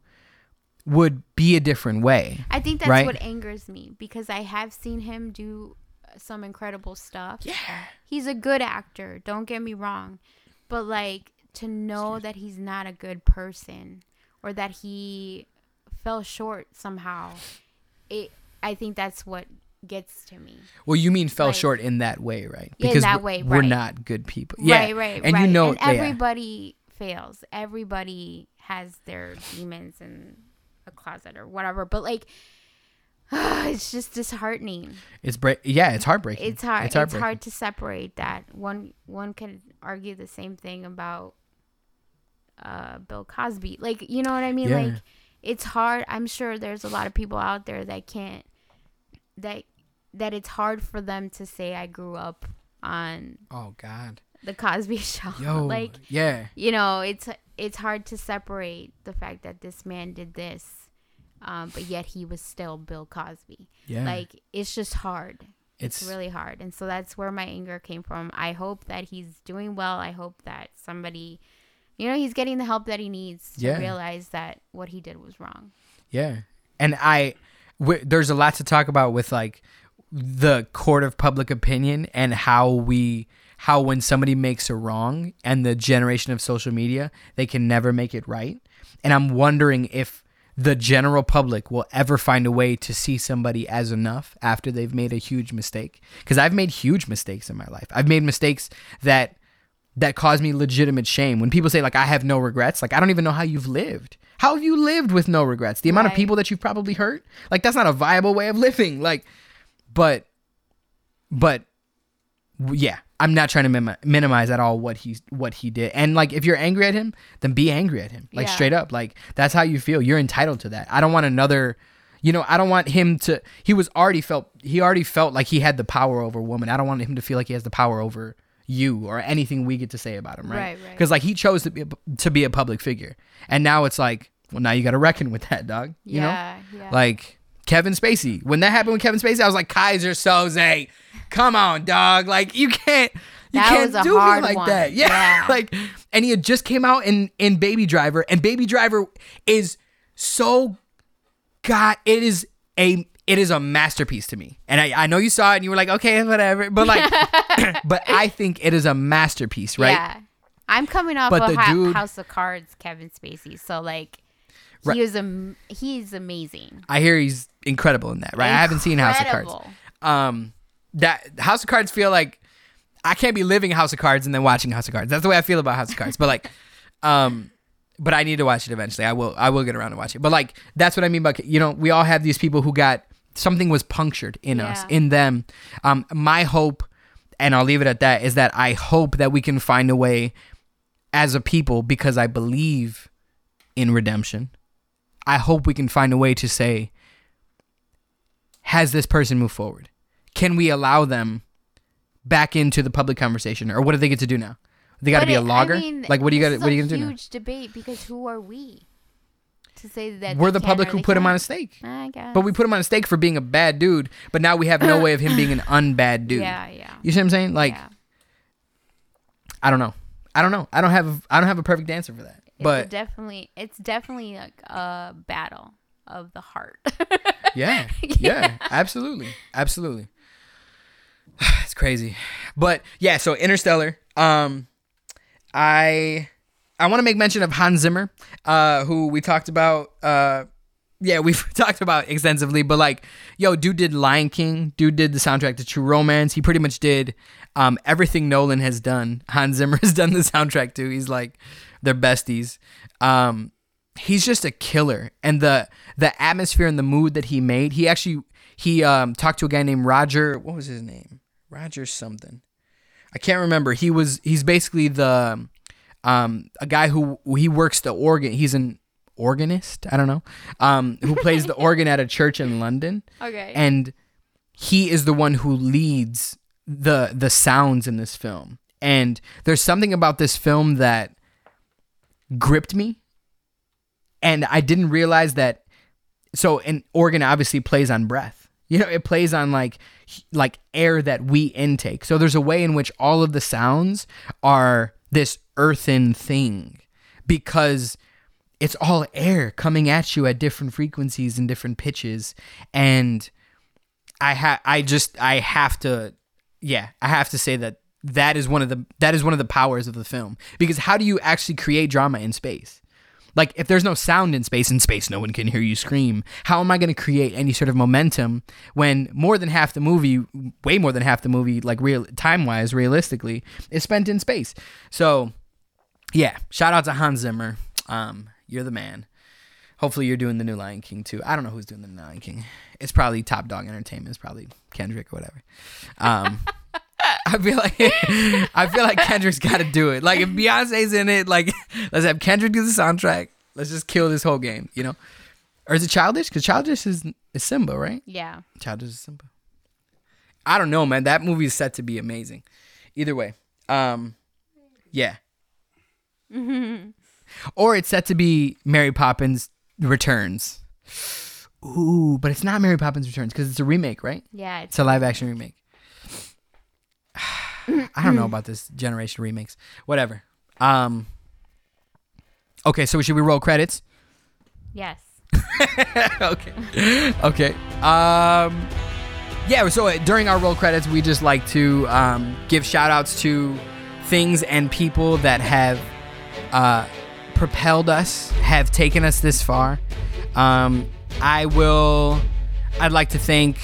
would be a different way. I think that's Right? what angers me because I have seen him do uh, some incredible stuff. Yeah. He's a good actor, don't get me wrong. But like to know that he's not a good person or that he fell short somehow. It I think that's what gets to me. Well, you mean fell Like- short in that way, right? In that we're, way, we're not good people. Yeah, Right, right, and right. you know, and everybody fails. Everybody has their demons in a closet or whatever. But like [sighs] it's just disheartening. it's break. Yeah, it's heartbreaking. it's hard it's, heartbreaking. hard to separate that one one can argue the same thing about uh bill cosby like you know what i mean Yeah. like it's hard i'm sure there's a lot of people out there that can't that that it's hard for them to say i grew up on Oh God. the cosby [laughs] show Yo. [laughs] like yeah. you know it's it's hard to separate the fact that this man did this um, but yet he was still bill cosby Yeah. like it's just hard it's, It's- really hard and so that's where my anger came from i hope that he's doing well i hope that somebody you know he's getting the help that he needs to Yeah. realize that what he did was wrong. Yeah, and I w- there's a lot to talk about with like the court of public opinion and how we how when somebody makes a wrong and the generation of social media they can never make it right. And i'm wondering if the general public will ever find a way to see somebody as enough after they've made a huge mistake. Because i've made huge mistakes in my life. I've made mistakes that that cause me legitimate shame. When people say like I have no regrets, like I don't even know how you've lived. How have you lived with no regrets? The amount of people that you've probably hurt? Like that's not a viable way of [laughs] living. Like but but yeah, I'm not trying to mim- minimize at all what he what he did. And like if you're angry at him, then be angry at him. Like Yeah. straight up. Like that's how you feel. You're entitled to that. I don't want another you know, I don't want him to he was already felt he already felt like he had the power over woman. I don't want him to feel like he has the power over you or anything we get to say about him, right? Right, right. Because like he chose to be a, to be a public figure, and now it's like, well, now you got to reckon with that, dog. You yeah know, yeah like Kevin Spacey. When that happened with Kevin Spacey, I was like, Keyser Söze, come on, dog. Like you can't you That can't do me like one. that. [laughs] Yeah. Yeah. like and he had just came out in in Baby Driver, and Baby Driver is so God, it is a it is a masterpiece to me. And I, I know you saw it and you were like, okay, whatever. But like [laughs] [clears throat] but I think it is a masterpiece, right? Yeah. I'm coming off But of the Ha- dude- House of Cards, Kevin Spacey. So like, Right. he was am- he's amazing. I hear he's incredible in that, right? I haven't seen House of Cards. Um that House of Cards feel like I can't be living House of Cards and then watching House of Cards. That's the way I feel about House of Cards. But like [laughs] um but I need to watch it eventually. I will I will get around to watch it. But like that's what I mean by you know, we all have these people who got something was punctured in us, in them. Um my hope and I'll leave it at that is that I hope that we can find a way as a people because I believe in redemption. I hope we can find a way to say has this person moved forward? Can we allow them back into the public conversation, or what do they get to do now? They got to be a it- I logger. mean, like, what do you got? What are you gonna do now? Huge debate because who are we to say that We're the public or who put him on a stake, I guess. but we put him on a stake for being a bad dude. But now we have no way of him being an [laughs] unbad dude. Yeah, yeah. You see what I'm saying? Like, yeah. I don't know. I don't know. I don't have. I don't have a perfect answer for that. It's But definitely, it's definitely like a battle of the heart. [laughs] [laughs] Yeah. Yeah. absolutely. Absolutely. [sighs] it's crazy. But yeah, so Interstellar. Um I I want to make mention of Hans Zimmer, uh, who we talked about uh yeah, we've [laughs] talked about extensively, but like, yo, dude did Lion King, dude did the soundtrack to True Romance. He pretty much did um, everything Nolan has done. Hans Zimmer [laughs] has done the soundtrack too. He's like, they're besties. Um, he's just a killer, and the the atmosphere and the mood that he made. He actually he um, talked to a guy named Roger. What was his name? Roger something. I can't remember. He was he's basically the um, a guy who he works the organ. He's an organist. I don't know. Um, who plays the [laughs] organ at a church in London, okay. and he is the one who leads the the sounds in this film. And there's something about this film that gripped me, and I didn't realize that. So an organ obviously plays on breath. You know, it plays on like like air that we intake. So there's a way in which all of the sounds are this earthen thing because it's all air coming at you at different frequencies and different pitches and I ha I just I have to yeah, I have to say that that is one of the that is one of the powers of the film because how do you actually create drama in space? Like if there's no sound in space in space no one can hear you scream. How am I going to create any sort of momentum when more than half the movie, way more than half the movie like real time-wise realistically is spent in space. So yeah, shout out to Hans Zimmer. Um, you're the man. Hopefully, you're doing the new Lion King too. I don't know who's doing the new Lion King. It's probably Top Dawg Entertainment. It's probably Kendrick or whatever. Um, [laughs] I feel like [laughs] I feel like Kendrick's got to do it. Like if Beyonce's in it, like [laughs] let's have Kendrick do the soundtrack. Let's just kill this whole game, you know? Or is it Childish? Because Childish is is Simba, right? yeah. Childish is Simba. I don't know, man. That movie is set to be amazing. Either way, um, yeah. [laughs] or it's set to be Mary Poppins Returns. Ooh, but it's not Mary Poppins Returns because it's a remake, right? Yeah. It's, It's a live action remake. [sighs] I don't know about this generation remakes. Whatever. Um. Okay, so should we roll credits? yes. [laughs] okay. Okay. Um yeah, so uh, during our roll credits, we just like to um, give shout outs to things and people that have uh, propelled us, have taken us this far. Um, I will, I'd like to thank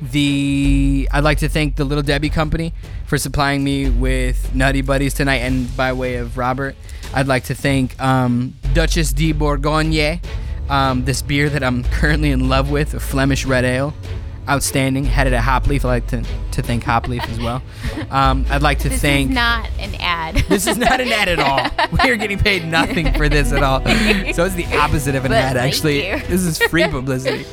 the, I'd like to thank the Little Debbie Company for supplying me with Nutty Buddies tonight. And by way of Robert, I'd like to thank um, Duchesse de Bourgogne, um, this beer that I'm [laughs] currently in love with, a Flemish red ale outstanding. Headed at Hopleaf. I'd like to, to thank Hopleaf as well. Um, I'd like to This thank. This is not an ad. this is not an ad at all. [laughs] We are getting paid nothing for this at all. So it's the opposite of an But ad, thank actually. you. This is free publicity.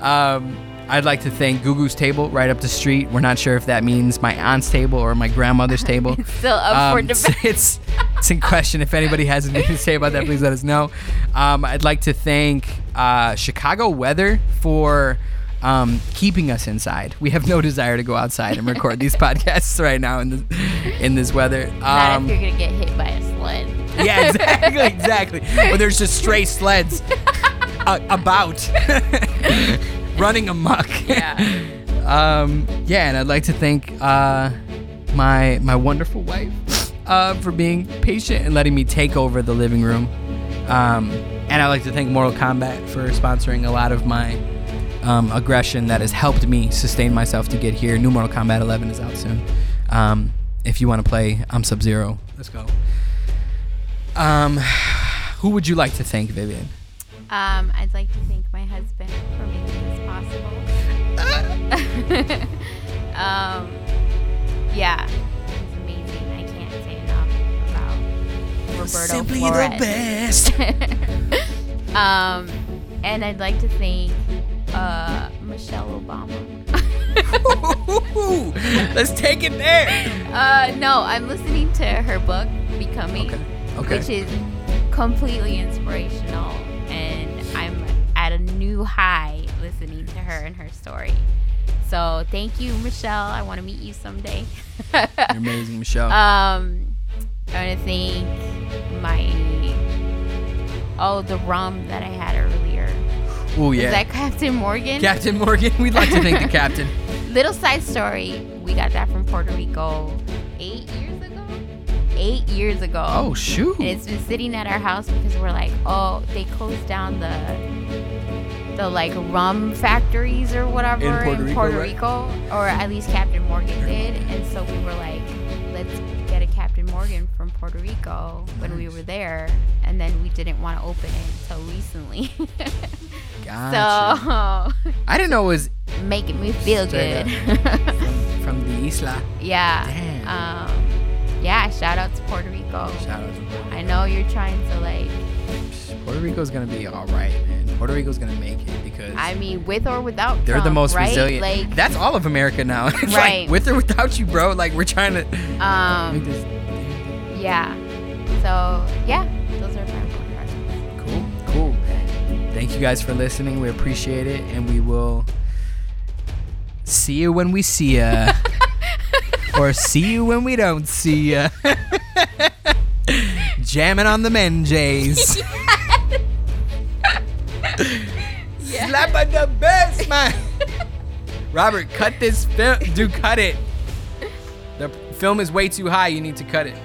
Um, I'd like to thank Gugu's Table right up the street. We're not sure if that means my aunt's table or my grandmother's [laughs] table. Still up for Um, debate. it's it's in question. If anybody has anything to say about that, please let us know. Um, I'd like to thank uh, Chicago Weather for um, keeping us inside. We have no [laughs] desire to go outside and record these [laughs] podcasts right now in this in this weather. Not Um, if you're gonna get hit by a sled. [laughs] yeah, exactly, exactly. Where there's just stray sleds uh, about, running amok. Yeah. Um, yeah, and I'd like to thank uh, my my wonderful wife uh, for being patient and letting me take over the living room. Um, and I'd like to thank Mortal Kombat for sponsoring a lot of my um, aggression that has helped me sustain myself to get here. New Mortal Kombat 11 is out soon. Um, if you want to play, I'm Sub Zero. Let's go. Um, who would you like to thank, Vivian? Um, I'd like to thank my husband for making this possible. [laughs] um, yeah, he's amazing. I can't say enough about Roberto Simply Flores. The best. [laughs] Um, and I'd like to thank uh, Michelle Obama. [laughs] Let's take it there. Uh, no, I'm listening to her book, Becoming, Okay. Okay. which is completely inspirational, and I'm at a new high listening to her and her story. So thank you, Michelle. I want to meet you someday. You're amazing, Michelle. Um, I want to thank my oh the rum that I had earlier. Oh yeah. Is that Captain Morgan? Captain Morgan. We'd like to thank the captain. [laughs] Little side story. We got that from Puerto Rico eight years ago. Eight years ago. Oh shoot. And it's been sitting at our house because we're like, oh, they closed down the the like rum factories or whatever In Puerto Rico, right? Rico, or at least Captain Morgan did. And so we were like, let's Morgan from Puerto Rico when we were there, and then we didn't want to open it until recently. [laughs] Gotcha. so I didn't know it was making me feel good. from, from the isla. yeah. Damn. Um, yeah. Shout out to Puerto Rico. Shout out to Puerto I know you're trying to like. Puerto Rico's gonna be all right, man. Puerto Rico's gonna make it because I mean, with or without. they're the most right? resilient. Like, That's all of America now. [laughs] Right. like with or without you, bro. Like we're trying to make um, this. Yeah. So yeah, those are my impressions. Cool, cool. Thank you guys for listening. We appreciate it, and we will see you when we see ya, [laughs] or see you when we don't see ya. [laughs] Jamming on the men, Jays. [laughs] Slap on the best, man. Robert, cut this film. Dude, cut it. The film is way too high. You need to cut it.